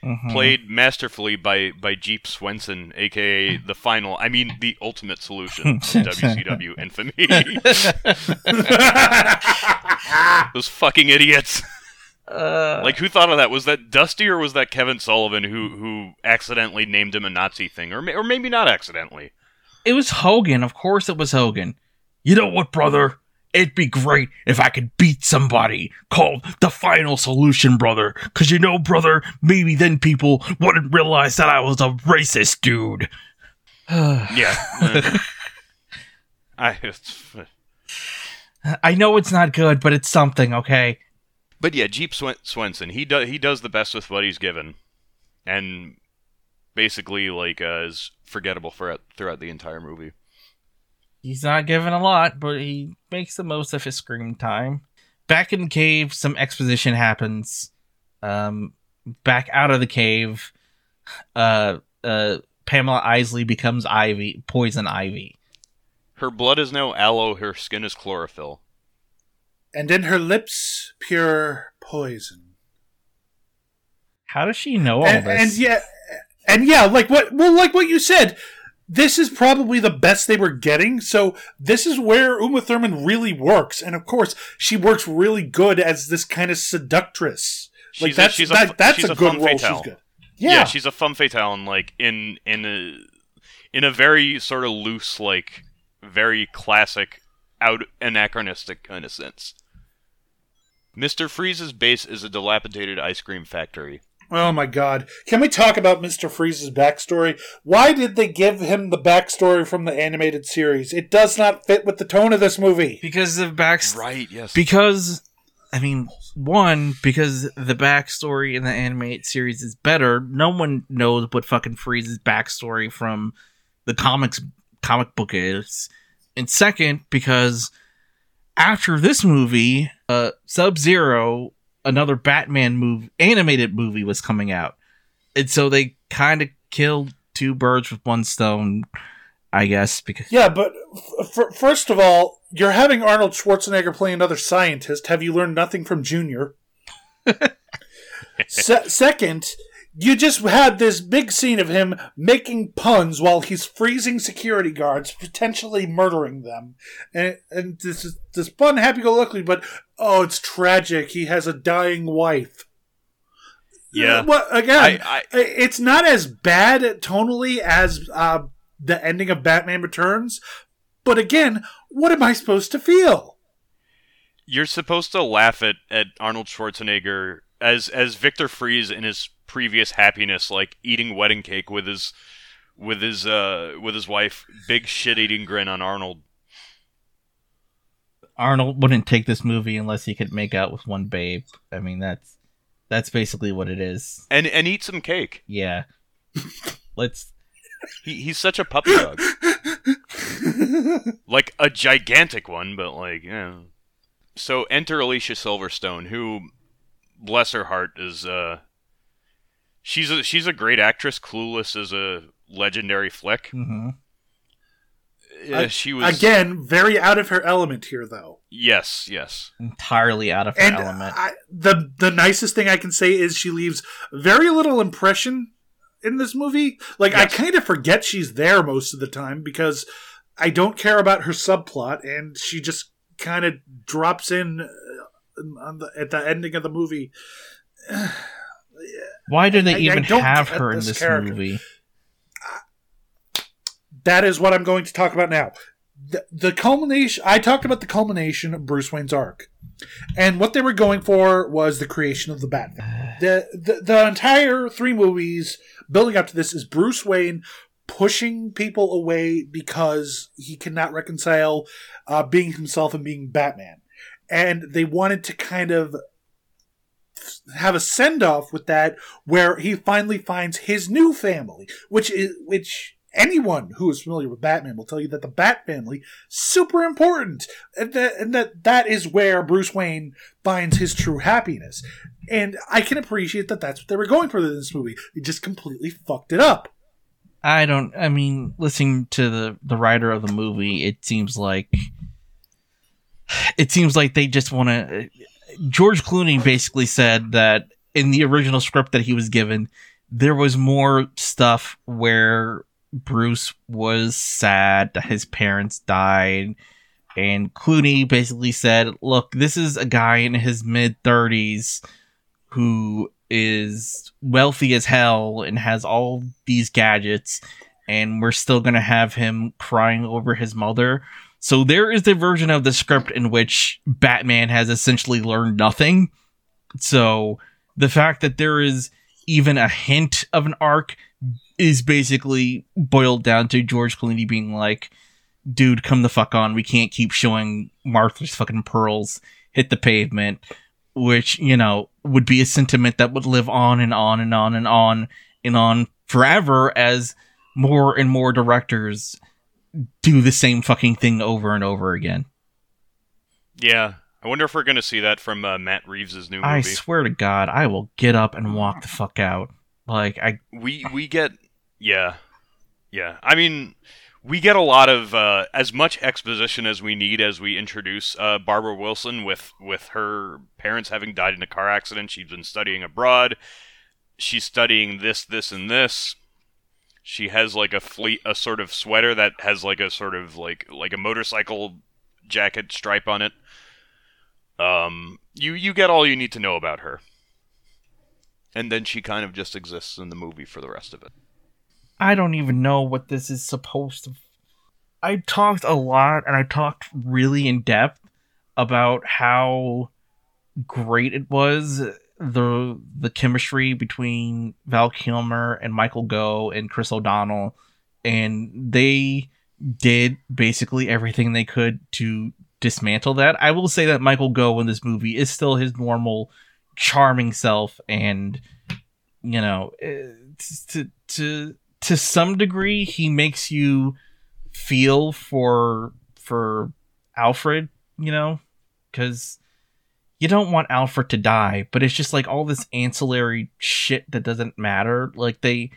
Mhm. played masterfully by by Jeep Swenson, aka the final. I mean, the ultimate solution (laughs) of WCW infamy. (laughs) Those fucking idiots. Uh, Like, who thought of that? Was that Dusty or was that Kevin Sullivan who who accidentally named him a Nazi thing, or or maybe not accidentally? it was Hogan. Of course, it was Hogan. You know what, brother? It'd be great if I could beat somebody called the Final Solution, brother. Cause you know, brother, maybe then people wouldn't realize that I was a racist dude. (sighs) Yeah. Uh, (laughs) I, it's, I know it's not good, but it's something, okay? But yeah, Jeep Swen- Swenson, he does he does the best with what he's given, and basically like uh, is forgettable for throughout the entire movie. He's not given a lot, but he makes the most of his screen time. Back in the cave, some exposition happens. Um, back out of the cave, uh, uh, Pamela Isley becomes Ivy, Poison Ivy. Her blood is now aloe, her skin is chlorophyll. and in her lips, pure poison. How does she know all and, this? and yeah, and yeah, like what? Well, like what you said. This is probably the best they were getting. So this is where Uma Thurman really works, and of course, she works really good as this kind of seductress. Like She's a- that's she's a that, fu- that's a, a good role. fatale. She's good. Yeah. Yeah, she's a femme fatale, and like in in a in a very sort of loose, like very classic, out anachronistic kind of sense. Mister Freeze's base is a dilapidated ice cream factory. Oh my god. Can we talk about Mr. Freeze's backstory? Why did they give him the backstory from the animated series? It does not fit with the tone of this movie. because of back, Right. Yes. because I mean, one because the backstory in the animated series is better. No one knows what fucking Freeze's backstory from the comics comic book is, and second because after this movie, uh, Sub Zero, another Batman movie, animated movie was coming out, and so they kind of killed two birds with one stone, I guess. Because Yeah, but f- f- first of all, you're having Arnold Schwarzenegger play another scientist. Have you learned nothing from Junior? (laughs) Se- second, you just had this big scene of him making puns while he's freezing security guards, potentially murdering them. And, and this is this fun, happy-go-lucky, but oh, it's tragic. He has a dying wife. Yeah. Well, again, I, I it's not as bad tonally as uh, the ending of Batman Returns, but again, what am I supposed to feel? you're supposed to laugh at, at Arnold Schwarzenegger as as Victor Freeze in his previous happiness, like eating wedding cake with his with his uh with his wife, big shit eating grin on Arnold. Arnold wouldn't take this movie unless he could make out with one babe. I mean, that's that's basically what it is. And and eat some cake. Yeah. Let's He he's such a puppy dog. (laughs) like a gigantic one, but like, yeah. So enter Alicia Silverstone, who bless her heart is uh she's a she's a great actress. Clueless is a legendary flick. mhm. Yeah, I- she was Again, very out of her element here, though. Yes, yes. entirely out of her And element. I, the the nicest thing I can say is she leaves very little impression in this movie. Like I kind of forget she's there most of the time because I don't care about her subplot, and she just kind of drops in uh, on the, at the ending of the movie. (sighs) Why do they I- I even don't have her in this this character. movie? That is what I'm going to talk about now. The, the culmination, I talked about the culmination of Bruce Wayne's arc. And what they were going for was the creation of the Batman. The, the, the entire three movies building up to this is Bruce Wayne pushing people away because he cannot reconcile uh, being himself and being Batman. And they wanted to kind of have a send off with that where he finally finds his new family, which is which anyone who is familiar with Batman will tell you that the Bat family super important, and that and that that is where Bruce Wayne finds his true happiness. And I can appreciate that that's what they were going for in this movie. They just completely fucked it up. I don't. I mean, listening to the the writer of the movie, it seems like it seems like they just want to. George Clooney basically said that in the original script that he was given, there was more stuff where Bruce was sad that his parents died. And Clooney basically said, Look, this is a guy in his mid 30s who is wealthy as hell and has all these gadgets, and we're still going to have him crying over his mother. So there is the version of the script in which Batman has essentially learned nothing. So the fact that there is even a hint of an arc is basically boiled down to George Clooney being like, dude, come the fuck on. We can't keep showing Martha's fucking pearls hit the pavement, which, you know, would be a sentiment that would live on and on and on and on and on forever as more and more directors do the same fucking thing over and over again. Yeah. I wonder if we're going to see that from uh, Matt Reeves' new movie. I swear to God, I will get up and walk the fuck out. Like I, we we get yeah, yeah. I mean, we get a lot of uh, as much exposition as we need as we introduce uh, Barbara Wilson with with her parents having died in a car accident. She's been studying abroad. She's studying this, this, and this. She has like a fleet, a sort of sweater that has like a sort of like like a motorcycle jacket stripe on it. Um, you you get all you need to know about her, and then she kind of just exists in the movie for the rest of it. I don't even know what this is supposed to. I talked a lot, and I talked really in depth about how great it was the the chemistry between Val Kilmer and Michael Gough and Chris O'Donnell, and they did basically everything they could to dismantle that. I will say that Michael Gough in this movie is still his normal charming self and you know eh, to to to some degree he makes you feel for for Alfred, you know, cuz you don't want Alfred to die, but it's just like all this ancillary shit that doesn't matter. Like they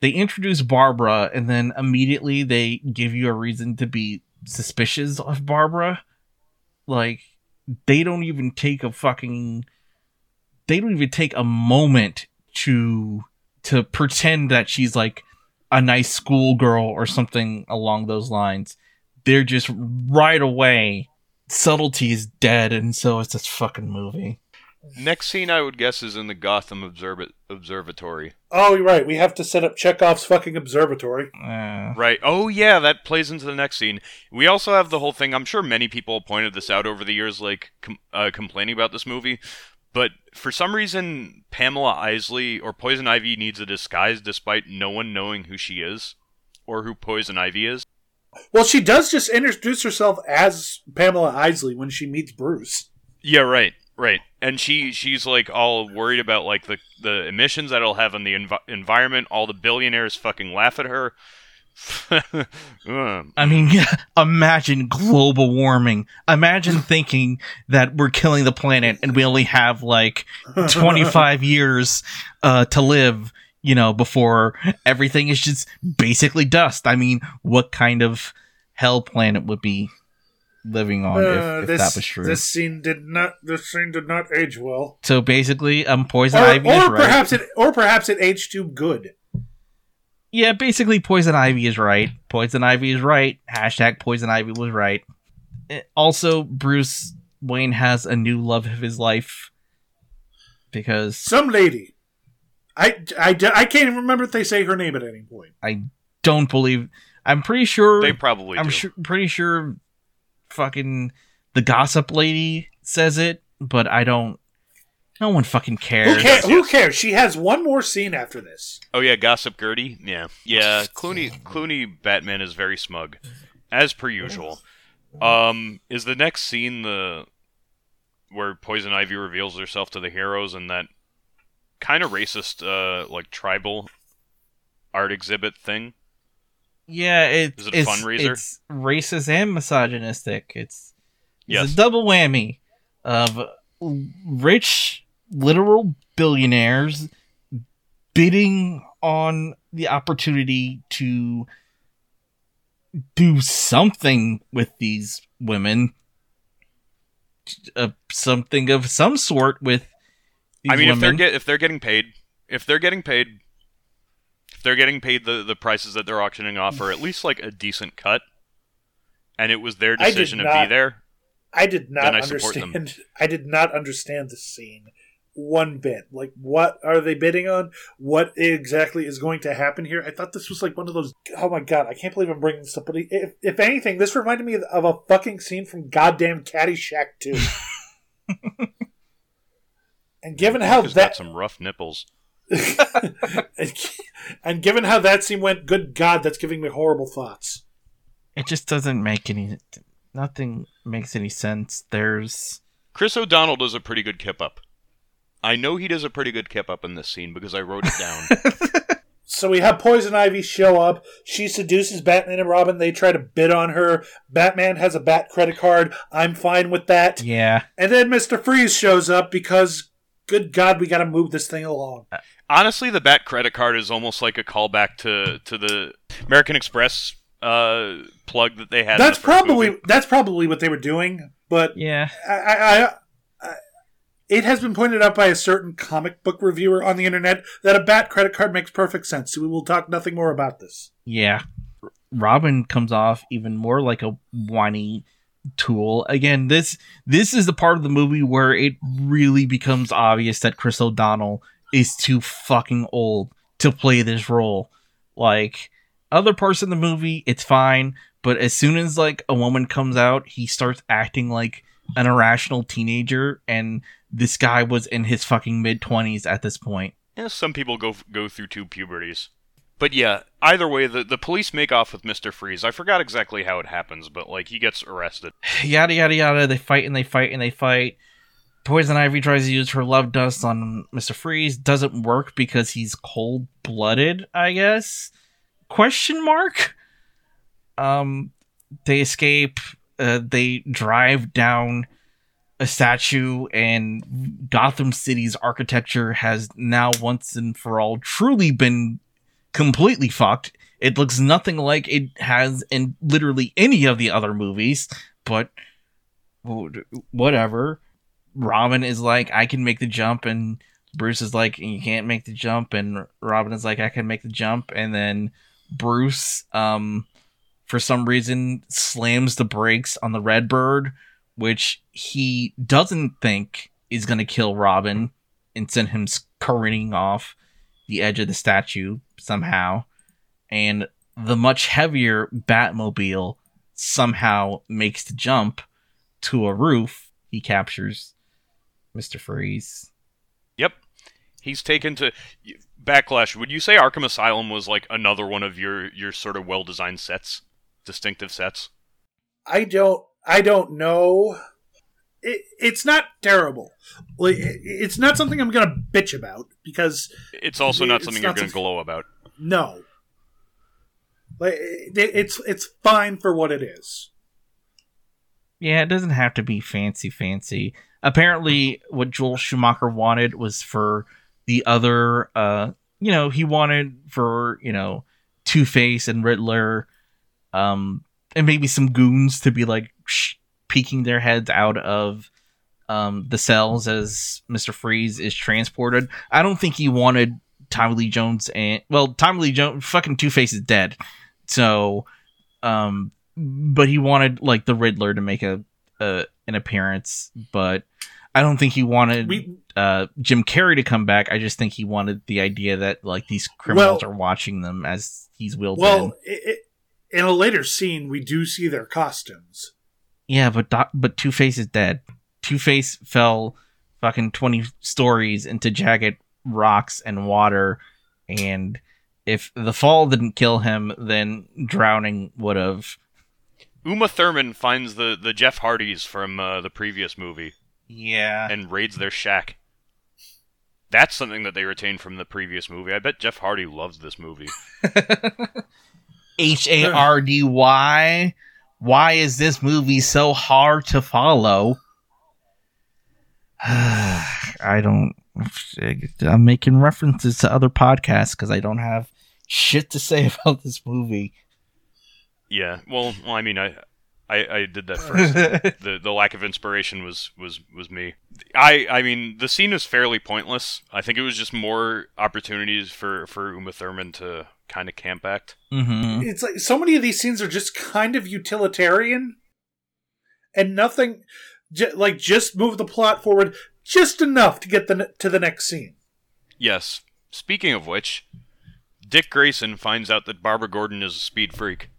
they introduce Barbara and then immediately they give you a reason to be suspicious of Barbara. Like they don't even take a fucking they don't even take a moment to to pretend that she's like a nice schoolgirl or something along those lines. They're just right away subtlety is dead and so is this fucking movie. Next scene I would guess is in the Gotham Observ- Observatory. Oh, you're right. We have to set up Chekhov's fucking observatory. Uh, Right. Oh, yeah, that plays into the next scene. We also have the whole thing. I'm sure many people pointed this out over the years, like com- uh, complaining about this movie. But for some reason, Pamela Isley or Poison Ivy needs a disguise despite no one knowing who she is or who Poison Ivy is. Well, she does just introduce herself as Pamela Isley when she meets Bruce. Yeah, right, right. And she she's like all worried about like the the emissions that it'll have on the env- environment. All the billionaires fucking laugh at her. (laughs) Um, I mean, (laughs) imagine global warming. Imagine thinking that we're killing the planet and we only have like (laughs) 25 years uh, to live, you know, before everything is just basically dust. I mean, what kind of hell planet would be living on Uh, if, if this, that was true? This scene did not. This scene did not age well. so basically, um, Poison Or, Ivy is or right. perhaps it. Or perhaps it aged too good. yeah, basically, Poison Ivy is right. Poison Ivy is right. Hashtag Poison Ivy was right. Eh, Also, Bruce Wayne has a new love of his life because Some lady. I, I, I can't even remember if they say her name at any point. I don't believe. I'm pretty sure. they probably I'm do. sure, pretty sure, fucking the gossip lady says it, but I don't. No one fucking Who, cares. ca- who cares? She has one more scene after this. Oh yeah, Gossip Gertie. Yeah, yeah. Clooney, Clooney, Batman is very smug, as per usual. Um, is the next scene the where Poison Ivy reveals herself to the heroes and that kind of racist, uh, like tribal art exhibit thing? Yeah, it, Is it a it's, fundraiser? It's racist and misogynistic. It's, it's Yes. a double whammy of rich, literal billionaires bidding on the opportunity to do something with these women. Uh, something of some sort with I mean, if they're get if they're getting paid, if they're getting paid, if they're getting paid the the prices that they're auctioning off, or at least like a decent cut, and it was their I did decision to not- be there. I did not Then I support them. understand. I did not understand the scene one bit. Like, what are they bidding on? What exactly is going to happen here? I thought this was like one of those. Oh my god! I can't believe I'm bringing this up. But if, if anything, this reminded me of a fucking scene from goddamn Caddyshack 2. (laughs) and given how He's got that some rough nipples. and, (laughs) and given how that scene went, good God, that's giving me horrible thoughts. it just doesn't make any. Nothing makes any sense. There's Chris O'Donnell does a pretty good kip up. I know he does a pretty good kip up in this scene because I wrote it down. (laughs) So we have Poison Ivy show up. She seduces Batman and Robin. They try to bid on her. Batman has a Bat credit card. I'm fine with that. yeah. And then Mr. Freeze shows up because, good God, we got to move this thing along. Honestly, the Bat credit card is almost like a callback to to the American Express uh, plug that they had. That's the probably movie. that's probably what they were doing. But Yeah. I, I, I, I, it has been pointed out by a certain comic book reviewer on the internet that a Bat credit card makes perfect sense. So we will talk nothing more about this. Yeah. Robin comes off even more like a whiny tool. Again, this this is the part of the movie where it really becomes obvious that Chris O'Donnell is too fucking old to play this role. Like other parts of the movie, it's fine, but as soon as like a woman comes out, he starts acting like an irrational teenager and this guy was in his fucking mid 20s at this point. Yeah, some people go go through two puberties. But yeah, either way, the, the police make off with Mr. Freeze. I forgot exactly how it happens, but like he gets arrested. (sighs) yada yada yada. They fight and they fight and they fight. Poison Ivy tries to use her love dust on Mister Freeze. Doesn't work because he's cold blooded. I guess. Question mark. Um, they escape. Uh, they drive down a statue, and Gotham City's architecture has now once and for all truly been completely fucked. It looks nothing like it has in literally any of the other movies, but whatever. Robin is like, I can make the jump, and Bruce is like, you can't make the jump, and Robin is like, I can make the jump, and then Bruce, um, for some reason, slams the brakes on the Redbird, which he doesn't think is gonna kill Robin, and send him careening off the edge of the statue somehow, and the much heavier Batmobile somehow makes the jump to a roof. He captures Mr. Freeze. Yep. He's taken to Backlash. Would you say Arkham Asylum was like another one of your your sort of well designed sets, distinctive sets? I don't. I don't know. It, it's not terrible. Like it, it's not something I'm gonna bitch about because It's also not It's something not you're going to glow about. no. Like it, it's it's fine for what it is. Yeah, it doesn't have to be fancy, fancy. Apparently, what Joel Schumacher wanted was for the other, uh, you know, he wanted for, you know, Two Face and Riddler, um, and maybe some goons to be like sh- peeking their heads out of um, the cells as Mr. Freeze is transported. I don't think he wanted Tommy Lee Jones and, well, Tommy Lee Jones, fucking Two Face is dead. So, um, but he wanted like the Riddler to make a, a an appearance, but I don't think he wanted We uh Jim Carrey to come back. I just think he wanted the idea that like these criminals Well- are watching them as he's willed in. well, it, it, in a later scene, we do see their costumes. Yeah, but Doc- but Two Face is dead. Two Face fell fucking twenty stories into jagged rocks and water, and if the fall didn't kill him, then drowning would have. Uma Thurman finds the, the Jeff Hardys from uh, the previous movie Yeah, and raids their shack. That's something that they retained from the previous movie. I bet Jeff Hardy loves this movie. (laughs) H A R D Y. Why is this movie so hard to follow? (sighs) I don't. I'm making references to other podcasts because I don't have shit to say (laughs) about this movie. Yeah. Well, well I mean, I I, I did that first. (laughs) the the lack of inspiration was was was me. I I mean the scene is fairly pointless. I think it was just more opportunities for for Uma Thurman to kind of camp act. mm-hmm. It's like so many of these scenes are just kind of utilitarian, and nothing, j- like just move the plot forward just enough to get the to the next scene. Yes. Speaking of which, Dick Grayson finds out that Barbara Gordon is a speed freak.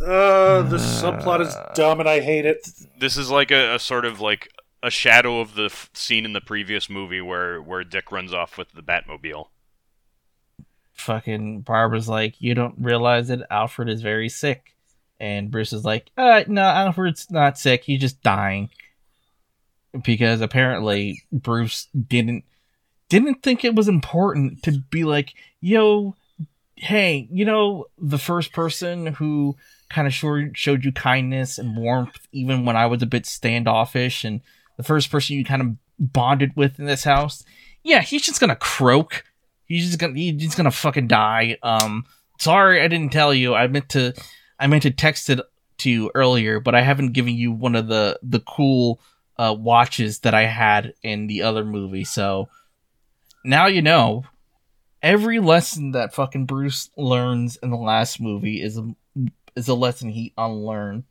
Uh, the subplot is dumb, and I hate it. This is like a, a sort of like a shadow of the f- scene in the previous movie where where Dick runs off with the Batmobile. Fucking Barbara's like, you don't realize that Alfred is very sick, and Bruce is like, uh, no, Alfred's not sick. He's just dying because apparently Bruce didn't didn't think it was important to be like, yo, hey, you know, the first person who kind of showed, showed you kindness and warmth, even when I was a bit standoffish, and the first person you kind of bonded with in this house, yeah, he's just gonna croak. He's just gonna he's just gonna fucking die. Um, sorry, I didn't tell you. I meant to, I meant to text it to you earlier, but I haven't given you one of the the cool uh, watches that I had in the other movie. So now you know. Every lesson that fucking Bruce learns in the last movie is a is a lesson he unlearned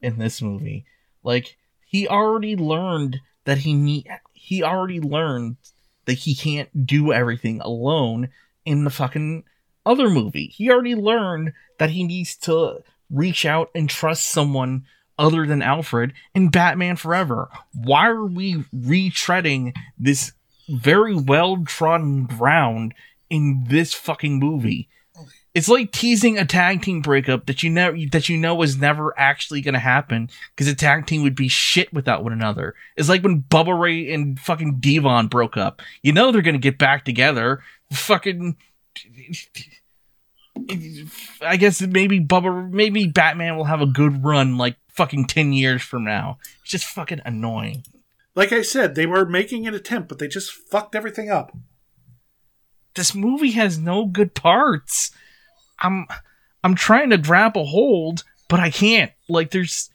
in this movie. Like he already learned that he need he already learned that he can't do everything alone in the fucking other movie. He already learned that he needs to reach out and trust someone other than Alfred in Batman Forever. Why are we retreading this very well trodden ground in this fucking movie? It's like teasing a tag team breakup that you know that you know is never actually gonna happen because a tag team would be shit without one another. It's like when Bubba Ray and fucking D-Von broke up. You know they're gonna get back together. Fucking I guess maybe Bubba, maybe Batman will have a good run like fucking 10 years from now. It's just fucking annoying. Like I said, they were making an attempt, but they just fucked everything up. This movie has no good parts. I'm I'm trying to grab a hold, but I can't. Like there's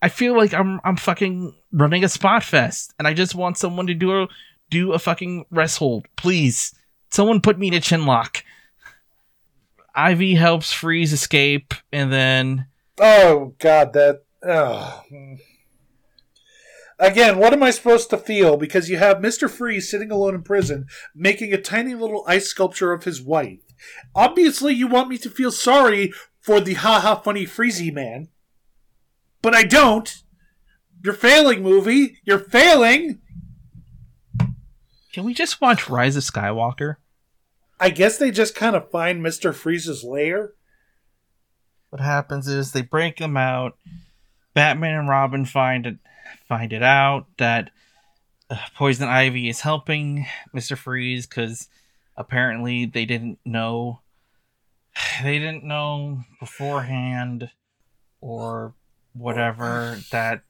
I feel like I'm I'm fucking running a spot fest and I just want someone to do a do a fucking rest hold. Please. Someone put me in a chin lock. Ivy helps Freeze escape and then Oh God, that. Oh. Again, what am I supposed to feel? Because you have Mister Freeze sitting alone in prison, making a tiny little ice sculpture of his wife. Obviously, you want me to feel sorry for the haha funny Freezy man, but I don't. You're failing, movie. You're failing. Can we just watch Rise of Skywalker? I guess they just kind of find Mister Freeze's lair. What happens is they break them out. Batman and Robin find it find it out that uh, Poison Ivy is helping Mister Freeze because apparently they didn't know (sighs) they didn't know beforehand or whatever that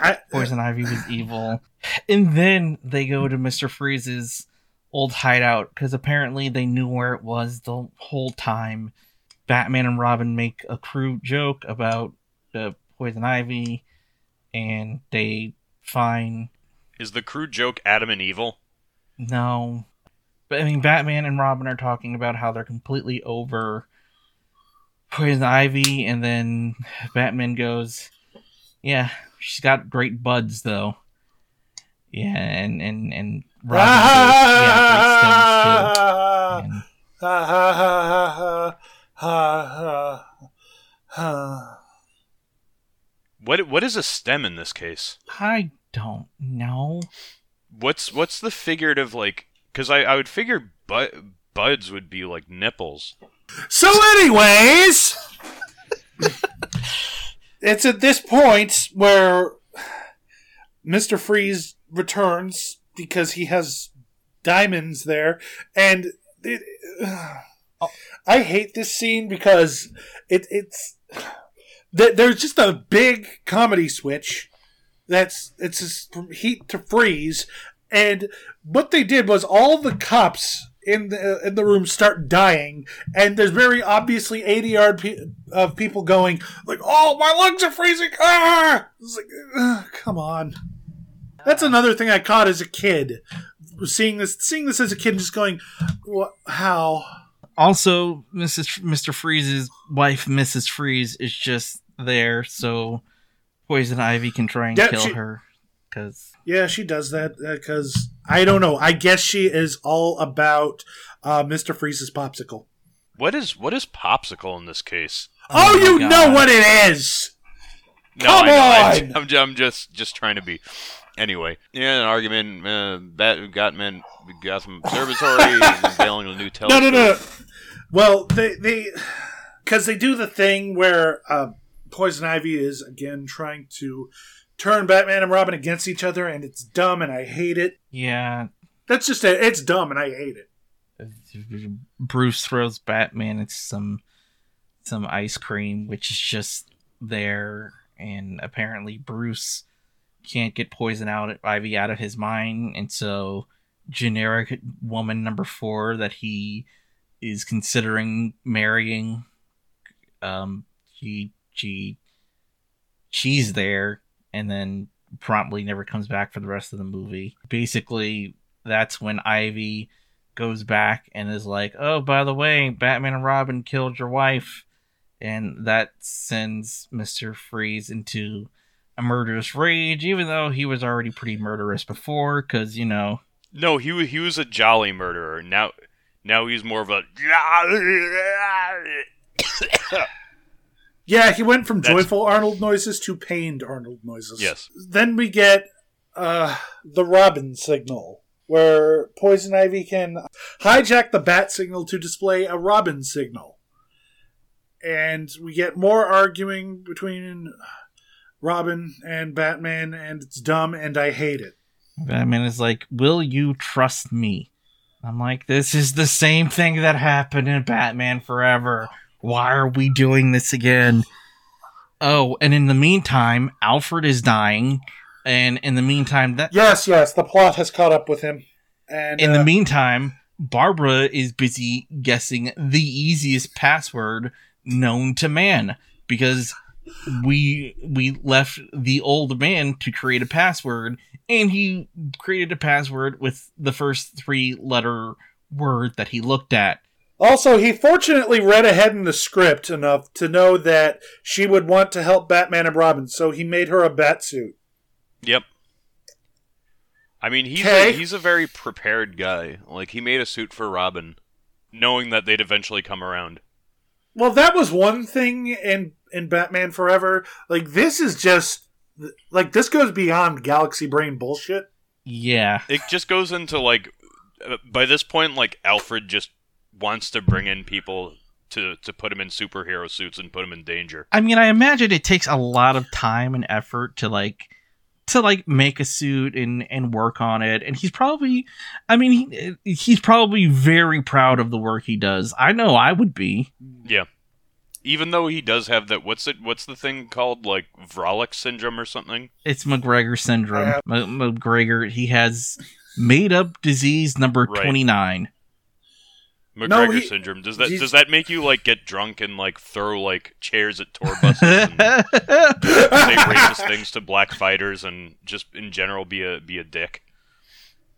I, Poison Ivy was evil. And then they go to Mr. Freeze's old hideout because apparently they knew where it was the whole time. Batman and Robin make a crude joke about the Poison Ivy and they find Is the crude joke Adam and Evil? no. But I mean Batman and Robin are talking about how they're completely over Poison Ivy and then Batman goes, Yeah, she's got great buds though. Yeah, and and and Robin goes, Yeah, great stems too. And (laughs) Ha ha ha ha ha ha ha. What what is a stem in this case? I don't know. What's what's the figurative like? Because I, I would figure bu- buds would be like nipples. So, anyways, it's at this point where Mister Freeze returns because he has diamonds there, and it, I hate this scene because it, it's th- there's just a big comedy switch. That's it's just from heat to freeze, and what they did was all the cops in the in the room start dying, and there's very obviously eighty yard pe- of people going like, "Oh, my lungs are freezing!" Ah! It's like, come on. That's another thing I caught as a kid, seeing this, seeing this as a kid, and just going, "What? How?" Also, Mrs. Mr. Freeze's wife, Mrs. Freeze, is just there so Poison Ivy can try and Yeah, kill she- her. Because Yeah, she does that because I don't know. I guess she is all about uh, Mr. Freeze's popsicle. What is what is popsicle in this case? Oh, my you God. know what it is. No, Come I know. I, on! (laughs) I'm, I'm just just trying to be. Anyway, yeah, an argument. Uh, that got men we got some observatory, unveiling (laughs) a new No, telescope. no, no. Well, they they because they do the thing where uh, Poison Ivy is again trying to turn Batman and Robin against each other, and it's dumb, and I hate it. yeah, That's just it. It's dumb, and I hate it. Bruce throws Batman into some some ice cream, which is just there, and apparently Bruce can't get poison out Ivy out of his mind, and so generic woman number four that he is considering marrying, um, she she she's there, and then promptly never comes back for the rest of the movie. Basically, that's when Ivy goes back and is like, "Oh, by the way, Batman and Robin killed your wife," and that sends Mister Freeze into a murderous rage, even though he was already pretty murderous before, because you know. No, he wa- he was a jolly murderer. Now now he's more of a. (coughs) (coughs) (coughs) Yeah, he went from That's- joyful Arnold noises to pained Arnold noises. Yes. Then we get uh, the Robin signal, where Poison Ivy can hijack the bat signal to display a Robin signal. And we get more arguing between Robin and Batman, and it's dumb, and I hate it. Batman is like, "Will you trust me?" I'm like, "This is the same thing that happened in Batman Forever. Why are we doing this again?" Oh, and in the meantime, Alfred is dying, and in the meantime, that Yes, yes, the plot has caught up with him. And in uh, the meantime, Barbara is busy guessing the easiest password known to man because we we left the old man to create a password and he created a password with the first three letter word that he looked at. Also, he fortunately read ahead in the script enough to know that she would want to help Batman and Robin, so he made her a bat suit. Yep. I mean, he's a, he's a very prepared guy. Like he made a suit for Robin, knowing that they'd eventually come around. Well, that was one thing in in Batman Forever. Like this is just like this goes beyond Galaxy Brain bullshit. Yeah. It just goes into like uh, by this point, like Alfred just wants to bring in people to to put him in superhero suits and put him in danger. I mean, I imagine it takes a lot of time and effort to like to like make a suit and and work on it. And he's probably, I mean, he he's probably very proud of the work he does. I know I would be. Yeah. Even though he does have that, what's it? What's the thing called? Like Vrolic syndrome or something? It's McGregor syndrome. Yeah. M- McGregor, he has made up disease number Right. twenty nine. McGregor No, he- syndrome. Does that does that make you like get drunk and like throw like chairs at tour buses and (laughs) say racist things to black fighters and just in general be a be a dick?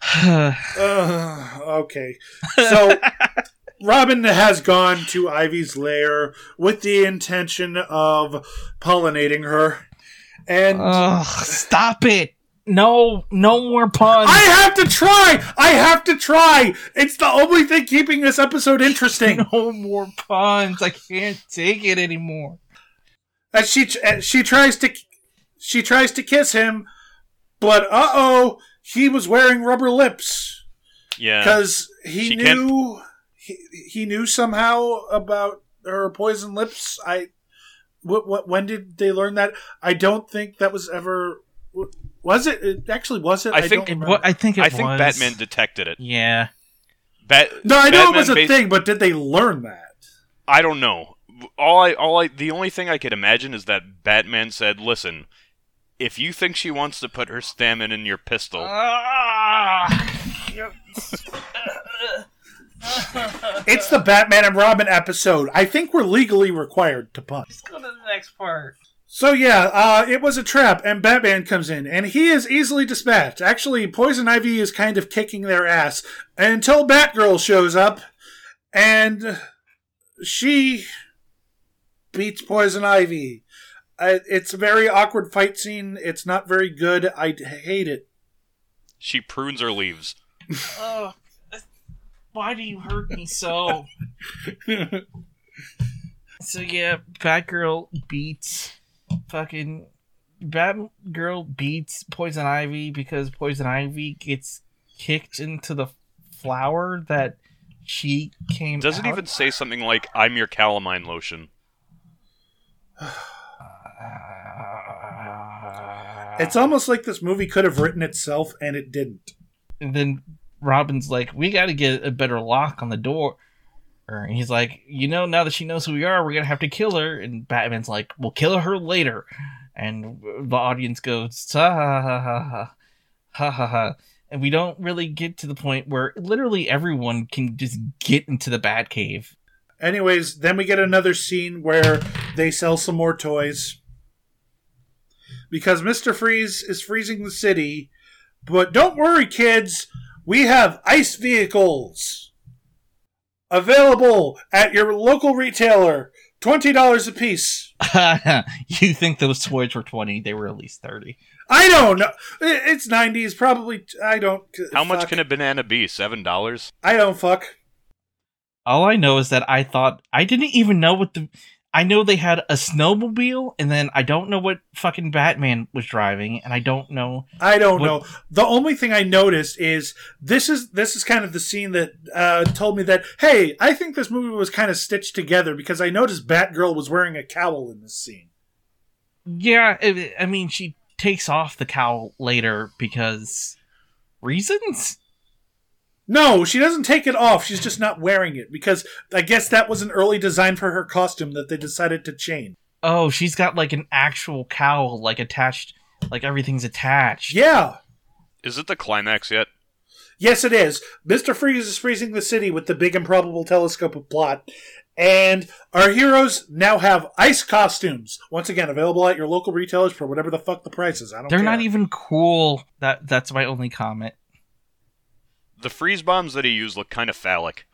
(sighs) Uh, okay, so Robin has gone to Ivy's lair with the intention of pollinating her, and Ugh, stop it! No, no more puns. I have to try. I have to try. It's the only thing keeping this episode interesting. (laughs) no more puns. I can't take it anymore. As she as she tries to she tries to kiss him, but uh oh, he was wearing rubber lips Yeah. because he She can't- knew he, he knew somehow about her poison lips. I what, what when did they learn that? I don't think that was ever was it. it actually was it. I think don't It, remember. I think it I think. Batman detected it. Yeah. Bat- no, I know Batman it was a bas- thing, but did they learn that? I don't know. All I all I the only thing I could imagine is that Batman said, "Listen, if you think she wants to put her stamina in your pistol, Ah! (laughs) It's the Batman and Robin episode. I think we're legally required to punch. Let's go to the next part. So yeah, uh, it was a trap, and Batman comes in, and he is easily dispatched. Actually, Poison Ivy is kind of kicking their ass until Batgirl shows up, and she beats Poison Ivy. Uh, it's a very awkward fight scene. It's not very good. I hate it. She prunes her leaves. (laughs) Oh, why do you hurt me so? (laughs) So yeah, Batgirl beats fucking Batgirl beats Poison Ivy because Poison Ivy gets kicked into the flower that she came. Does it out even say something like "I'm your calamine lotion." (sighs) It's almost like this movie could have written itself, and it didn't. and then Robin's like, "We got to get a better lock on the door." And he's like, "You know, now that she knows who we are, we're gonna have to kill her." And Batman's like, "We'll kill her later." And the audience goes, "Ha ha ha ha ha ha ha ha." And we don't really get to the point where literally everyone can just get into the Batcave. Anyways, then we get another scene where they sell some more toys. Because Mr. Freeze is freezing the city. But don't worry, kids, we have ice vehicles available at your local retailer. $20 a piece. (laughs) you think those toys were twenty? They were at least thirty. I don't know. It's 90s, probably. I don't. How much can a banana be? Seven dollars. I don't fuck. All I know is that I thought I didn't even know what the I know they had a snowmobile and then I don't know what fucking Batman was driving and I don't know I don't What- know. The only thing I noticed is this is this is kind of the scene that uh, told me that hey, I think this movie was kind of stitched together because I noticed Batgirl was wearing a cowl in this scene. Yeah, I I mean she takes off the cowl later because reasons? No, she doesn't take it off. She's just not wearing it because I guess that was an early design for her costume that they decided to change. Oh, she's got like an actual cowl like attached like everything's attached. Yeah. Is it the climax yet? Yes, it is. Mr. Freeze is freezing the city with the big improbable telescope of plot. And our heroes now have ice costumes. Once again, available at your local retailers for whatever the fuck the price is. I don't They're care. not even cool. That that's my only comment. The freeze bombs that he used look kind of phallic.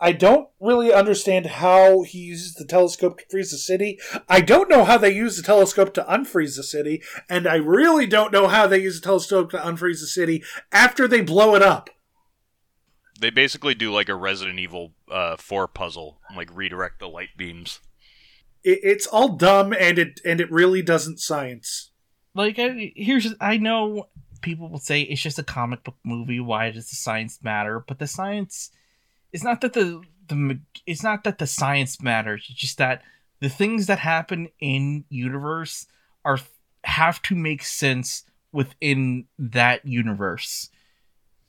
I don't really understand how he uses the telescope to freeze the city. I don't know how they use the telescope to unfreeze the city. And I really don't know how they use the telescope to unfreeze the city after they blow it up. They basically do like a Resident Evil uh, 4 puzzle, like redirect the light beams. It, it's all dumb and it and it really doesn't science. like I, here's i know people will say it's just a comic book movie why does the science matter? But the science it's not that the the it's not that the science matters it's just that the things that happen in universe are have to make sense within that universe.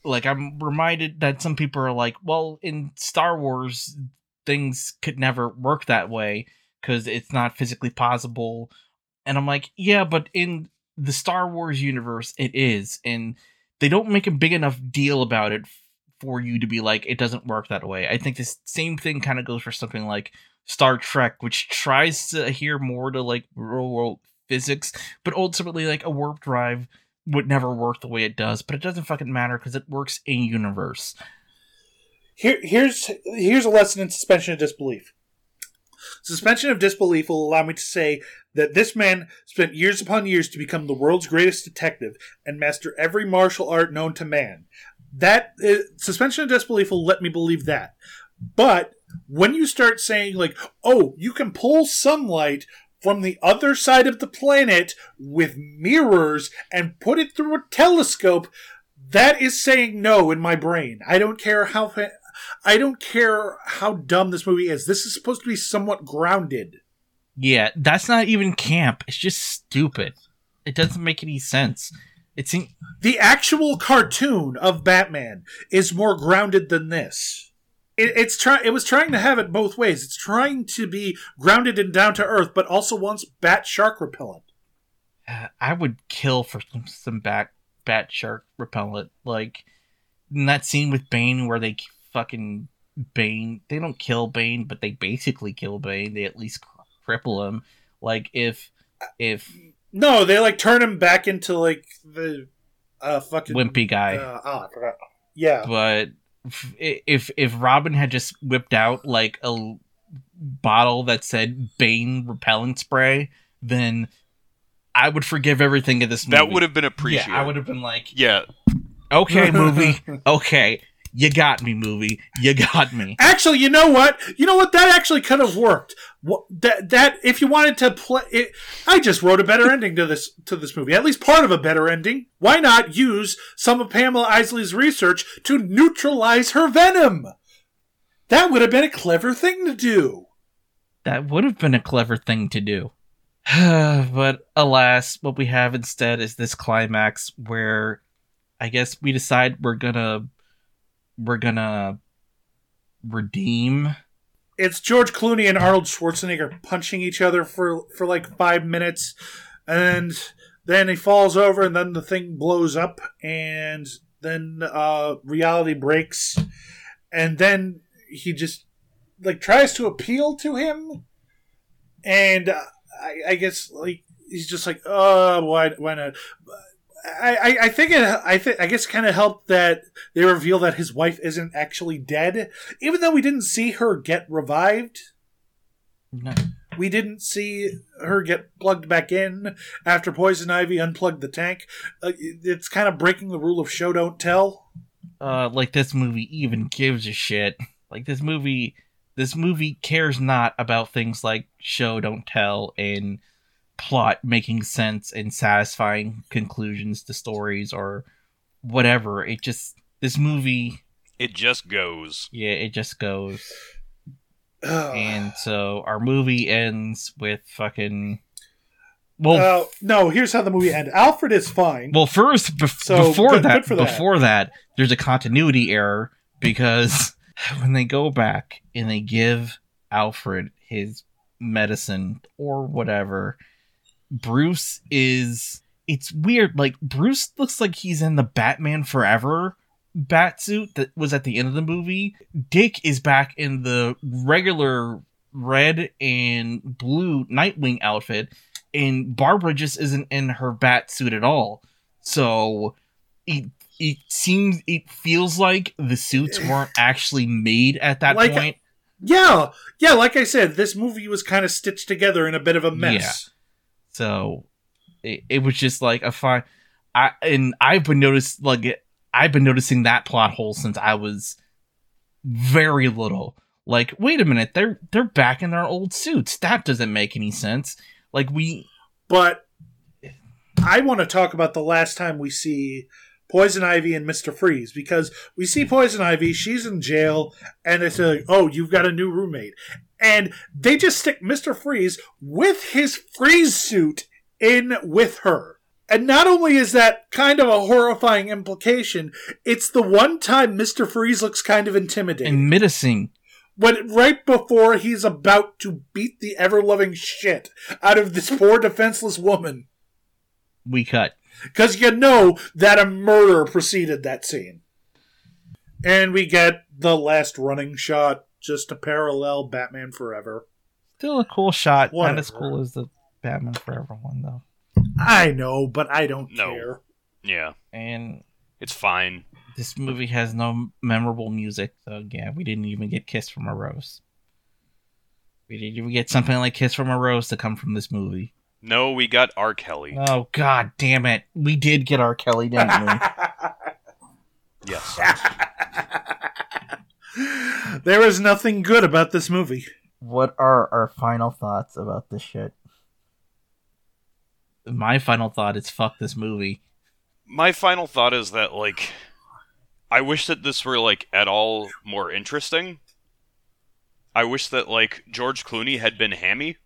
Like i'm reminded that some people are like well in star wars things could never work that way because it's not physically possible. And I'm like, yeah, but in the Star Wars universe, it is, and they don't make a big enough deal about it for you to be like, it doesn't work that way. I think this same thing kind of goes for something like Star Trek, which tries to adhere more to like real world physics, but ultimately, like a warp drive would never work the way it does. But it doesn't fucking matter because it works in universe. Here, here's here's a lesson in suspension of disbelief. Suspension of disbelief will allow me to say that this man spent years upon years to become the world's greatest detective and master every martial art known to man. That uh, suspension of disbelief will let me believe that. But when you start saying like, "Oh, you can pull sunlight from the other side of the planet with mirrors and put it through a telescope," that is saying no in my brain. I don't care how fa- I don't care how dumb this movie is. This is supposed to be somewhat grounded. Yeah, that's not even camp. It's just stupid. It doesn't make any sense. It's in- The actual cartoon of Batman is more grounded than this. It, it's try. It was trying to have it both ways. It's trying to be grounded and down to earth, but also wants bat shark repellent. I would kill for some, some bat bat shark repellent. Like in that scene with Bane where they fucking Bane, they don't kill Bane, but they basically kill Bane. They at least cripple him. Like if if No, they like turn him back into like the uh fucking wimpy guy, Uh, oh, I forgot. Yeah. but f- if if Robin had just whipped out like a bottle that said Bane repellent spray, then I would forgive everything in this movie. That would have been appreciated. yeah, I would have been like, Yeah, okay, movie, (laughs) okay, you got me, movie, you got me. Actually, you know what? You know what? That actually could have worked. That that if you wanted to play, it, I just wrote a better ending to this to this movie. At least part of a better ending. Why not use some of Pamela Isley's research to neutralize her venom? That would have been a clever thing to do. That would have been a clever thing to do. (sighs) but alas, what we have instead is this climax where I guess we decide we're gonna we're gonna redeem It's George Clooney and Arnold Schwarzenegger punching each other for for like five minutes, and then he falls over, and then the thing blows up, and then uh, reality breaks, and then he just like tries to appeal to him, and uh, I, I guess like he's just like, oh, why, why not? I, I, think it. I think. I guess kind of helped that they reveal that his wife isn't actually dead, even though we didn't see her get revived. no, We didn't see her get plugged back in after Poison Ivy unplugged the tank. Uh, it's kind of breaking the rule of show don't tell. uh like this movie even gives a shit. Like this movie this movie cares not about things like show don't tell and plot making sense and satisfying conclusions to stories or whatever. It just this movie it just goes. yeah, it just goes. Ugh. And so our movie ends with fucking well Uh, no, here's how the movie ends. Alfred is fine. Well, first, bef- So, before good- that, good for that. before that, there's a continuity error because (laughs) when they go back and they give Alfred his medicine or whatever, Bruce is. It's weird. Like Bruce looks like he's in the Batman Forever bat suit that was at the end of the movie. Dick is back in the regular red and blue Nightwing outfit, and Barbara just isn't in her bat suit at all. So it it seems it feels like the suits eh. weren't actually made at that Like- point. yeah, yeah. Like I said, this movie was kind of stitched together in a bit of a mess. So it, it was just like a fine. I and I've been noticed like I've been noticing that plot hole since I was very little. Like, wait a minute, they're they're back in their old suits. That doesn't make any sense. Like we But I want to talk about the last time we see Poison Ivy and Mr. Freeze because we see Poison Ivy, she's in jail, and it's like, oh, you've got a new roommate. And they just stick Mr. Freeze with his freeze suit in with her. And not only is that kind of a horrifying implication, it's the one time Mr. Freeze looks kind of intimidating. and menacing. when right before he's about to beat the ever loving shit out of this poor defenseless woman. We cut. Because you know that a murder preceded that scene. And we get the last running shot just to parallel Batman Forever. Still a cool shot. Not as cool as the Batman Forever one though. I know, but I don't No. care. Yeah, And it's fine. this movie has no memorable music, so yeah, we didn't even get "Kiss from a Rose." We didn't even get something like "Kiss from a Rose" to come from this movie. No, we got R. Kelly. Oh God damn it! We did get R. Kelly, didn't we? (laughs) Yes. (laughs) there is nothing good about this movie. what are our final thoughts about this shit? My final thought is fuck this movie. My final thought is that like I wish that this were like at all more interesting. I wish that like George Clooney had been hammy.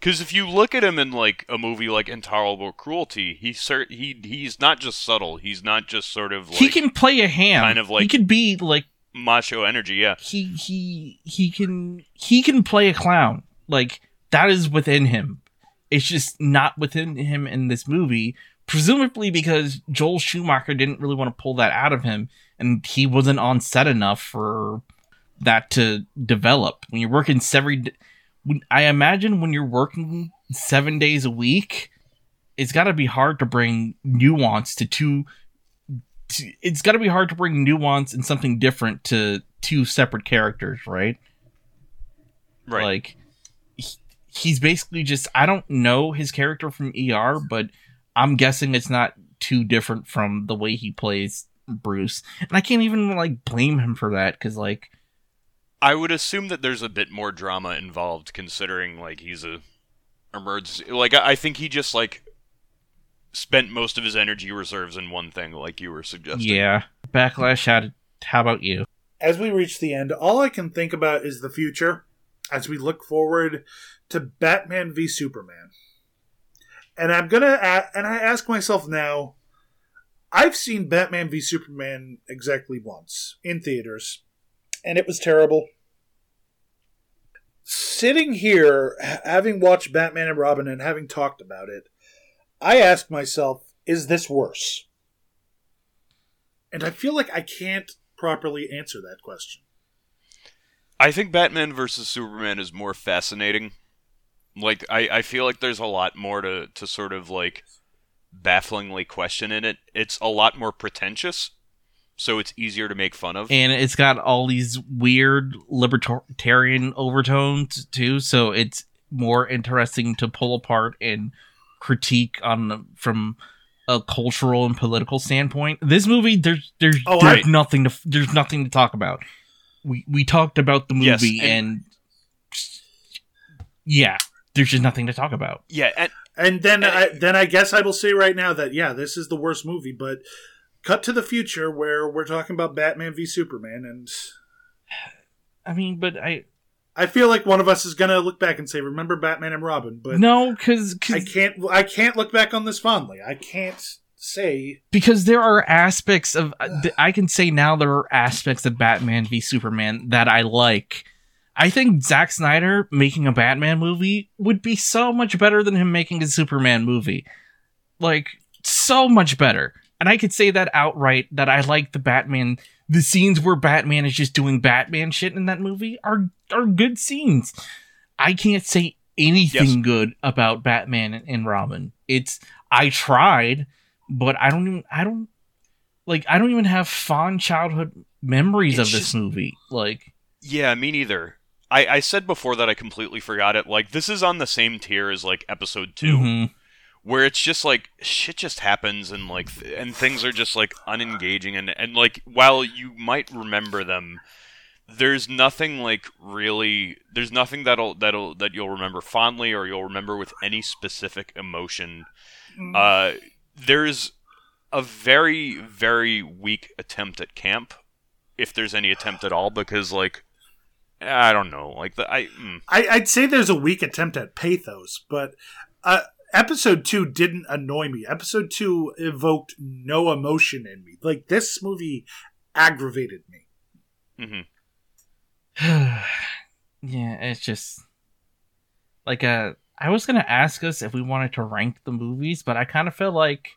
Cuz if you look at him in like a movie like Intolerable Cruelty, he cert- he he's not just subtle, he's not just sort of like he can play a ham. kind of like- he could be like macho energy, yeah. he he he can he can play a clown. Like that is within him. It's just not within him in this movie. Presumably because Joel Schumacher didn't really want to pull that out of him and he wasn't on set enough for that to develop. When you're working seven, I imagine when you're working seven days a week, it's got to be hard to bring nuance to two. It's got to be hard to bring nuance and something different to two separate characters, right? Right. Like he, he's basically just I don't know his character from ER, but I'm guessing it's not too different from the way he plays Bruce. And I can't even like blame him for that cuz like I would assume that there's a bit more drama involved considering like he's a emergency like I I think he just like spent most of his energy reserves in one thing like you were suggesting. yeah, backlash how how about you? As we reach the end, all I can think about is the future as we look forward to Batman v Superman. And I'm going to and I ask myself now, I've seen Batman v Superman exactly once in theaters, and it was terrible. Sitting here, having watched Batman and Robin and having talked about it, I ask myself, is this worse? And I feel like I can't properly answer that question. I think Batman versus Superman is more fascinating. Like I, I feel like there's a lot more to, to sort of like bafflingly question in it. It's a lot more pretentious, so it's easier to make fun of. And it's got all these weird libertarian overtones too, so it's more interesting to pull apart and critique on from a cultural and political standpoint. This movie, there's there's, Oh, there's I- nothing to there's nothing to talk about. We we talked about the Yes, movie and- and, yeah, there's just nothing to talk about. yeah, and And then And- I then I guess I will say right now that yeah, this is the worst movie, but cut to the future where we're talking about Batman v Superman and I mean, but I I feel like one of us is going to look back and say remember Batman and Robin, but no because I can't I can't look back on this fondly. I can't say because there are aspects of I can say now there are aspects of Batman v Superman that I like. I think Zack Snyder making a Batman movie would be so much better than him making a Superman movie. Like so much better. And I could say that outright that I like the Batman the scenes where Batman is just doing Batman shit in that movie are are good scenes. I can't say anything Yes. good about Batman and, and Robin. It's I tried, but I don't even I don't like I don't even have fond childhood memories It's of this just- movie. Like yeah, me neither. I, I said before that I completely forgot it. Like this is on the same tier as like episode 2 mhm. Where it's just like shit just happens and like th- and things are just like unengaging and and like while you might remember them there's nothing like really there's nothing that'll that'll that you'll remember fondly or you'll remember with any specific emotion. Uh there's a very very weak attempt at camp if there's any attempt at all because like I don't know like the I mm, I, I'd say there's a weak attempt at pathos, but uh, episode two didn't annoy me. Episode two evoked no emotion in me. Like this movie aggravated me. mhm. (sighs) yeah, it's just like uh I was gonna ask us if we wanted to rank the movies, but I kind of feel like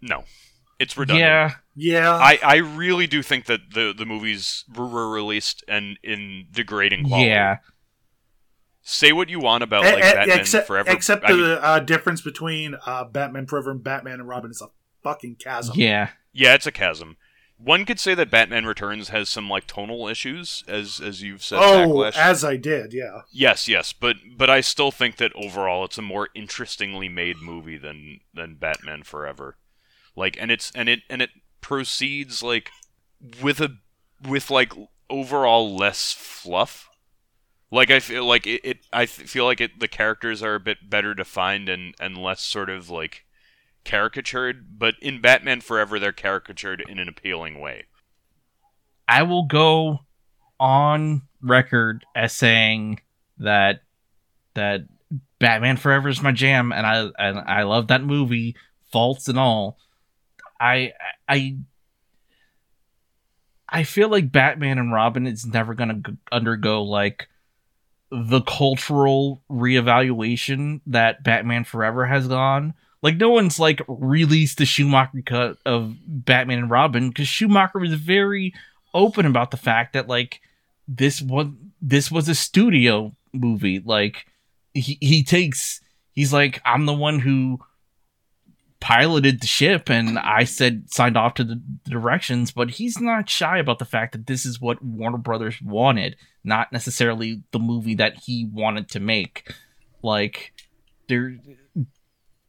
no it's redundant yeah, Yeah, I, I really do think that the, the movies were released and in degrading quality. yeah, Say what you want about like e- Batman except Forever. except I the mean, uh, difference between uh, Batman Forever and Batman and Robin is a fucking chasm. yeah. yeah, it's a chasm. One could say that Batman Returns has some like tonal issues, as as you've said. Oh, Backlash. as I did, yeah. yes, yes, but but I still think that overall it's a more interestingly made movie than than Batman Forever. Like, and it's and it and it proceeds like with a with like overall less fluff. Like I feel like it, it I feel like it the characters are a bit better defined and and less sort of like caricatured, but in Batman Forever they're caricatured in an appealing way. I will go on record as saying that that Batman Forever is my jam, and I and I love that movie, faults and all. I I I feel like Batman and Robin is never gonna undergo like the cultural reevaluation that Batman Forever has gone. Like no one's like released the Schumacher cut of Batman and Robin because Schumacher was very open about the fact that like this was this was a studio movie. Like he he takes he's like I'm the one who piloted the ship and I said signed off to the directions, but he's not shy about the fact that this is what Warner Brothers wanted, not necessarily the movie that he wanted to make. Like there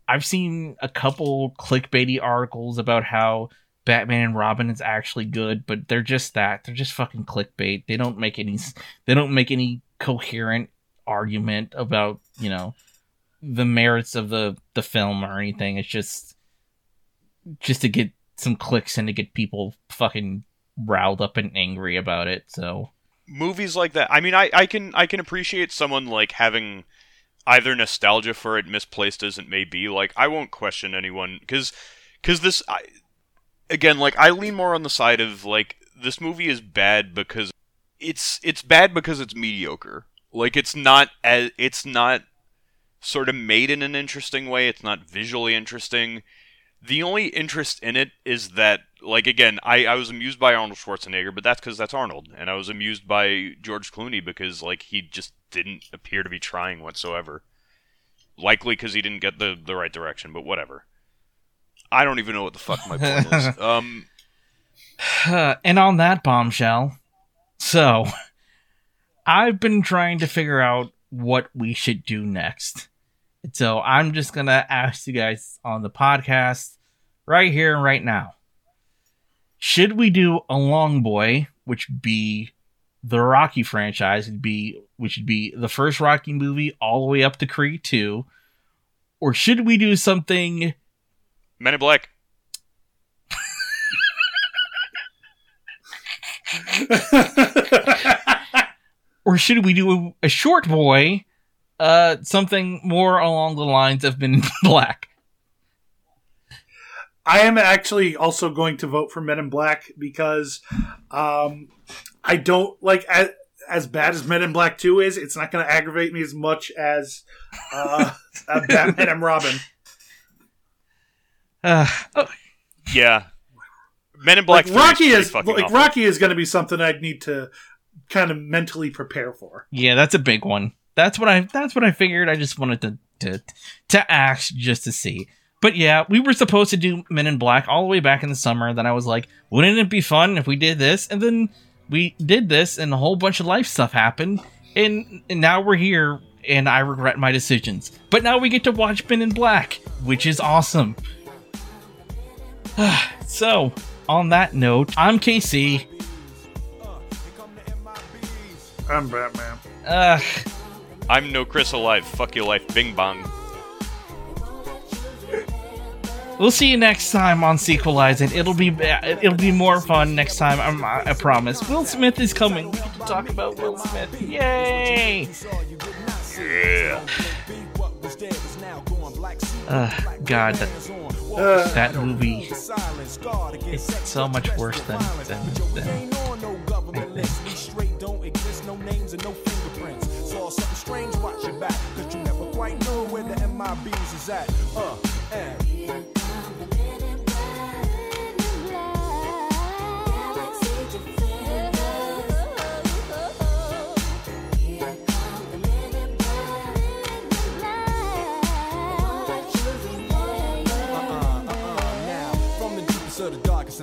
I've seen a couple clickbaity articles about how Batman and Robin is actually good, but they're just that. They're just fucking clickbait. They don't make any they don't make any coherent argument about, you know, the merits of the the film or anything. It's just just to get some clicks and to get people fucking riled up and angry about it. So movies like that. I mean, I I can I can appreciate someone like having either nostalgia for it misplaced as it may be. Like I won't question anyone because because this I, again like I lean more on the side of like this movie is bad because it's it's bad because it's mediocre. Like it's not as it's not sort of made in an interesting way. It's not visually interesting. The only interest in it is that, like, again, I, I was amused by Arnold Schwarzenegger, but that's because that's Arnold. And I was amused by George Clooney because, like, he just didn't appear to be trying whatsoever. Likely because he didn't get the, the right direction, but whatever. I don't even know what the fuck my point is. (laughs) Um, (sighs) and on that bombshell, so I've been trying to figure out what we should do next. So I'm just gonna ask you guys on the podcast right here and right now. Should we do a long boy, which be the Rocky franchise, would be which would be the first Rocky movie all the way up to Creed 2, or should we do something Men in Black? (laughs) or should we do a, a short boy uh something more along the lines of Men in Black. I am actually also going to vote for Men in Black because um, I don't like as, as bad as Men in Black Two is. It's not going to aggravate me as much as uh, Batman and Robin. (sighs) Uh, oh. Yeah, Men in Black. Like, Rocky is like awful. Rocky is going to be something I'd need to kind of mentally prepare for. Yeah, that's a big one. That's what I that's what I figured. I just wanted to to to ask just to see. But yeah, we were supposed to do Men in Black all the way back in the summer. Then I was like, wouldn't it be fun if we did this? And then we did this, and a whole bunch of life stuff happened. And, and now we're here, and I regret my decisions. But now we get to watch Men in Black, which is awesome. (sighs) so, on that note, I'm KC. I'm Batman. Ugh. I'm no Chris alive. Fuck your life. Bing bong. We'll see you next time on Sequelize It. It'll be it'll be more fun next time. I'm, I promise. Will Smith is coming. We to talk about Will Smith. Yay! Yeah. Uh, God, that, uh, that movie is so much worse than than, than I think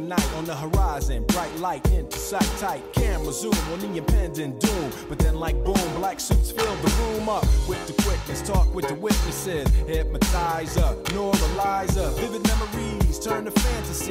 night on the horizon. Bright light into sight tight. Camera zoom on the impending doom. But then, like boom, black suits fill the room up with the quickness. Talk with the witnesses. Hypnotizer, neuralizer. Vivid memories turn to fantasy.